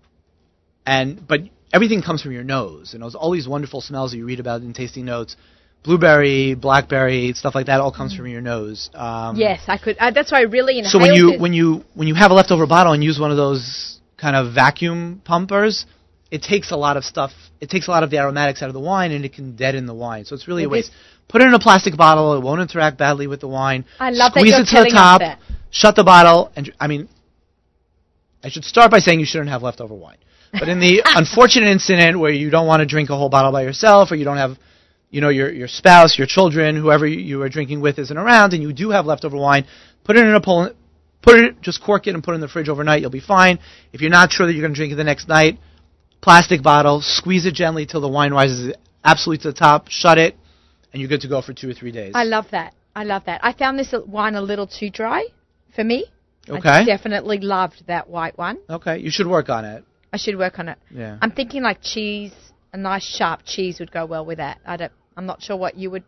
[SPEAKER 3] and but everything comes from your nose. And those all these wonderful smells that you read about in tasting notes, blueberry, blackberry, stuff like that, all comes from your nose. Um,
[SPEAKER 1] yes, I could. Uh, that's why I really inhaled
[SPEAKER 3] so when you
[SPEAKER 1] this.
[SPEAKER 3] when you when you have a leftover bottle and use one of those kind of vacuum pumpers, it takes a lot of stuff. It takes a lot of the aromatics out of the wine, and it can deaden the wine. So it's really a waste. Put it in a plastic bottle. It won't interact badly with the wine.
[SPEAKER 1] I love that
[SPEAKER 3] Squeeze
[SPEAKER 1] you're
[SPEAKER 3] it to the top. Shut the bottle, and I mean, I should start by saying you shouldn't have leftover wine. But in the unfortunate incident where you don't want to drink a whole bottle by yourself, or you don't have, you know, your your spouse, your children, whoever you- are drinking with isn't around, and you do have leftover wine, put it in a pull, put it, just cork it and put it in the fridge overnight. You'll be fine. If you're not sure that you're going to drink it the next night, plastic bottle, squeeze it gently till the wine rises absolutely to the top. Shut it, and you're good to go for two or three days.
[SPEAKER 1] I love that. I love that. I found this wine a little too dry for me. I
[SPEAKER 3] Okay.
[SPEAKER 1] definitely loved that white one.
[SPEAKER 3] okay, you should work on it.
[SPEAKER 1] I should work on it.
[SPEAKER 3] Yeah.
[SPEAKER 1] I'm thinking like cheese, a nice sharp cheese would go well with that. I don't. I'm not sure what you would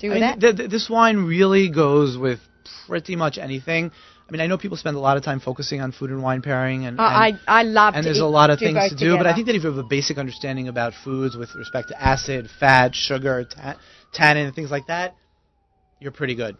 [SPEAKER 1] do
[SPEAKER 3] I
[SPEAKER 1] with
[SPEAKER 3] mean,
[SPEAKER 1] that.
[SPEAKER 3] th- th- this wine really goes with pretty much anything. I mean, I know people spend a lot of time focusing on food and wine pairing, and,
[SPEAKER 1] oh, I
[SPEAKER 3] and,
[SPEAKER 1] I love.
[SPEAKER 3] and there's
[SPEAKER 1] eat-
[SPEAKER 3] a lot of things to do. But I think that if you have a basic understanding about foods with respect to acid, fat, sugar, ta- tannin, and things like that, you're pretty good.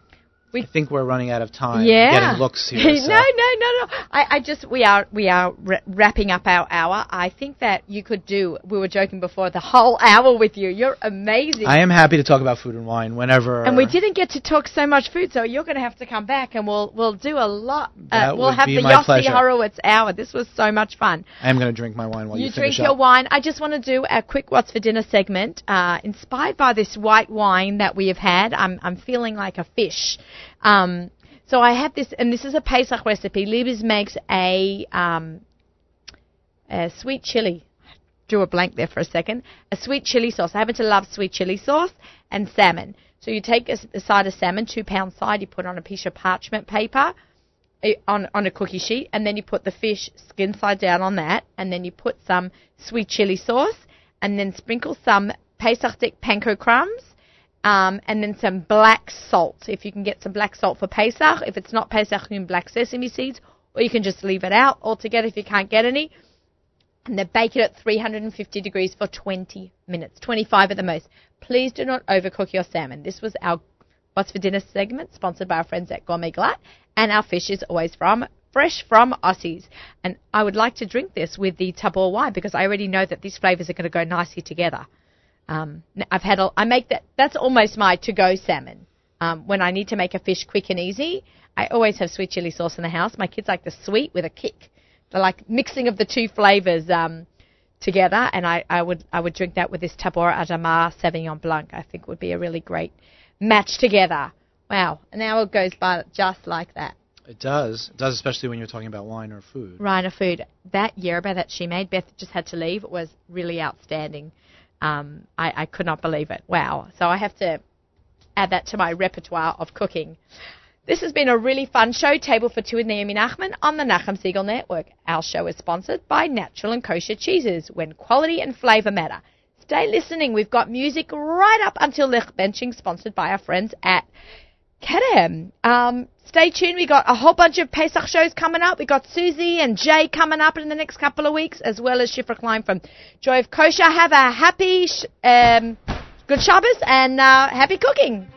[SPEAKER 1] We-
[SPEAKER 3] I think we're running out of time.
[SPEAKER 1] Yeah.
[SPEAKER 3] Getting looks here.
[SPEAKER 1] no,
[SPEAKER 3] so-
[SPEAKER 1] no, no, no. I, I just we are we are ra- wrapping up our hour. I think that you could do. We were joking before the whole hour with you. You're amazing.
[SPEAKER 3] I am happy to talk about food and wine whenever.
[SPEAKER 1] and we didn't get to talk so much food, so you're going to have to come back, and we'll we'll do a lot. Uh, we'll have the Yossi
[SPEAKER 3] pleasure.
[SPEAKER 1] Horowitz hour. This was so much fun.
[SPEAKER 3] I am going to drink my wine while you,
[SPEAKER 1] you drink your
[SPEAKER 3] up.
[SPEAKER 1] wine. I just want to do a quick "What's for Dinner" segment, uh, inspired by this white wine that we have had. I'm I'm feeling like a fish. Um, so I have this, and this is a Pesach recipe. Lieber's makes a um, a sweet chili. Drew a blank there for a second. A sweet chili sauce. I happen to love sweet chili sauce and salmon. So you take a side of salmon, two pound side. You put on a piece of parchment paper eh, on on a cookie sheet, and then you put the fish skin side down on that, and then you put some sweet chili sauce, and then sprinkle some Pesach panko crumbs, um, and then some black salt. If you can get some black salt for Pesach, if it's not Pesach, you can black sesame seeds, or you can just leave it out altogether if you can't get any. And then bake it at 350 degrees for 20 minutes, 25 at the most. Please do not overcook your salmon. This was our What's for Dinner segment, sponsored by our friends at Gourmet Glatt, and our fish is always from fresh from Aussies. And I would like to drink this with the Tabor wine because I already know that these flavors are going to go nicely together. Um, I've had a, I make that that's almost my to-go salmon. Um, when I need to make a fish quick and easy, I always have sweet chili sauce in the house. My kids like the sweet with a kick. They like mixing of the two flavors um, together, and I, I would I would drink that with this Tabor Adama Sauvignon Blanc. I think would be a really great match together. Wow, an hour goes by just like that.
[SPEAKER 3] It does. It does, especially when you're talking about wine or food.
[SPEAKER 1] Rhino food. That yerba that she made, Beth just had to leave, was really outstanding. Um, I, I could not believe it. Wow. So I have to add that to my repertoire of cooking. This has been a really fun show, Table for Two with Naomi Nachman on the Nachum Segal Network. Our show is sponsored by Natural and Kosher Cheeses, when quality and flavor matter. Stay listening. We've got music right up until Licht Benching, sponsored by our friends at Kedem. Um, stay tuned. We got a whole bunch of Pesach shows coming up. We got Susie and Jay coming up in the next couple of weeks, as well as Shifra Klein from Joy of Kosher. Have a happy, sh- um, good Shabbos and uh, happy cooking.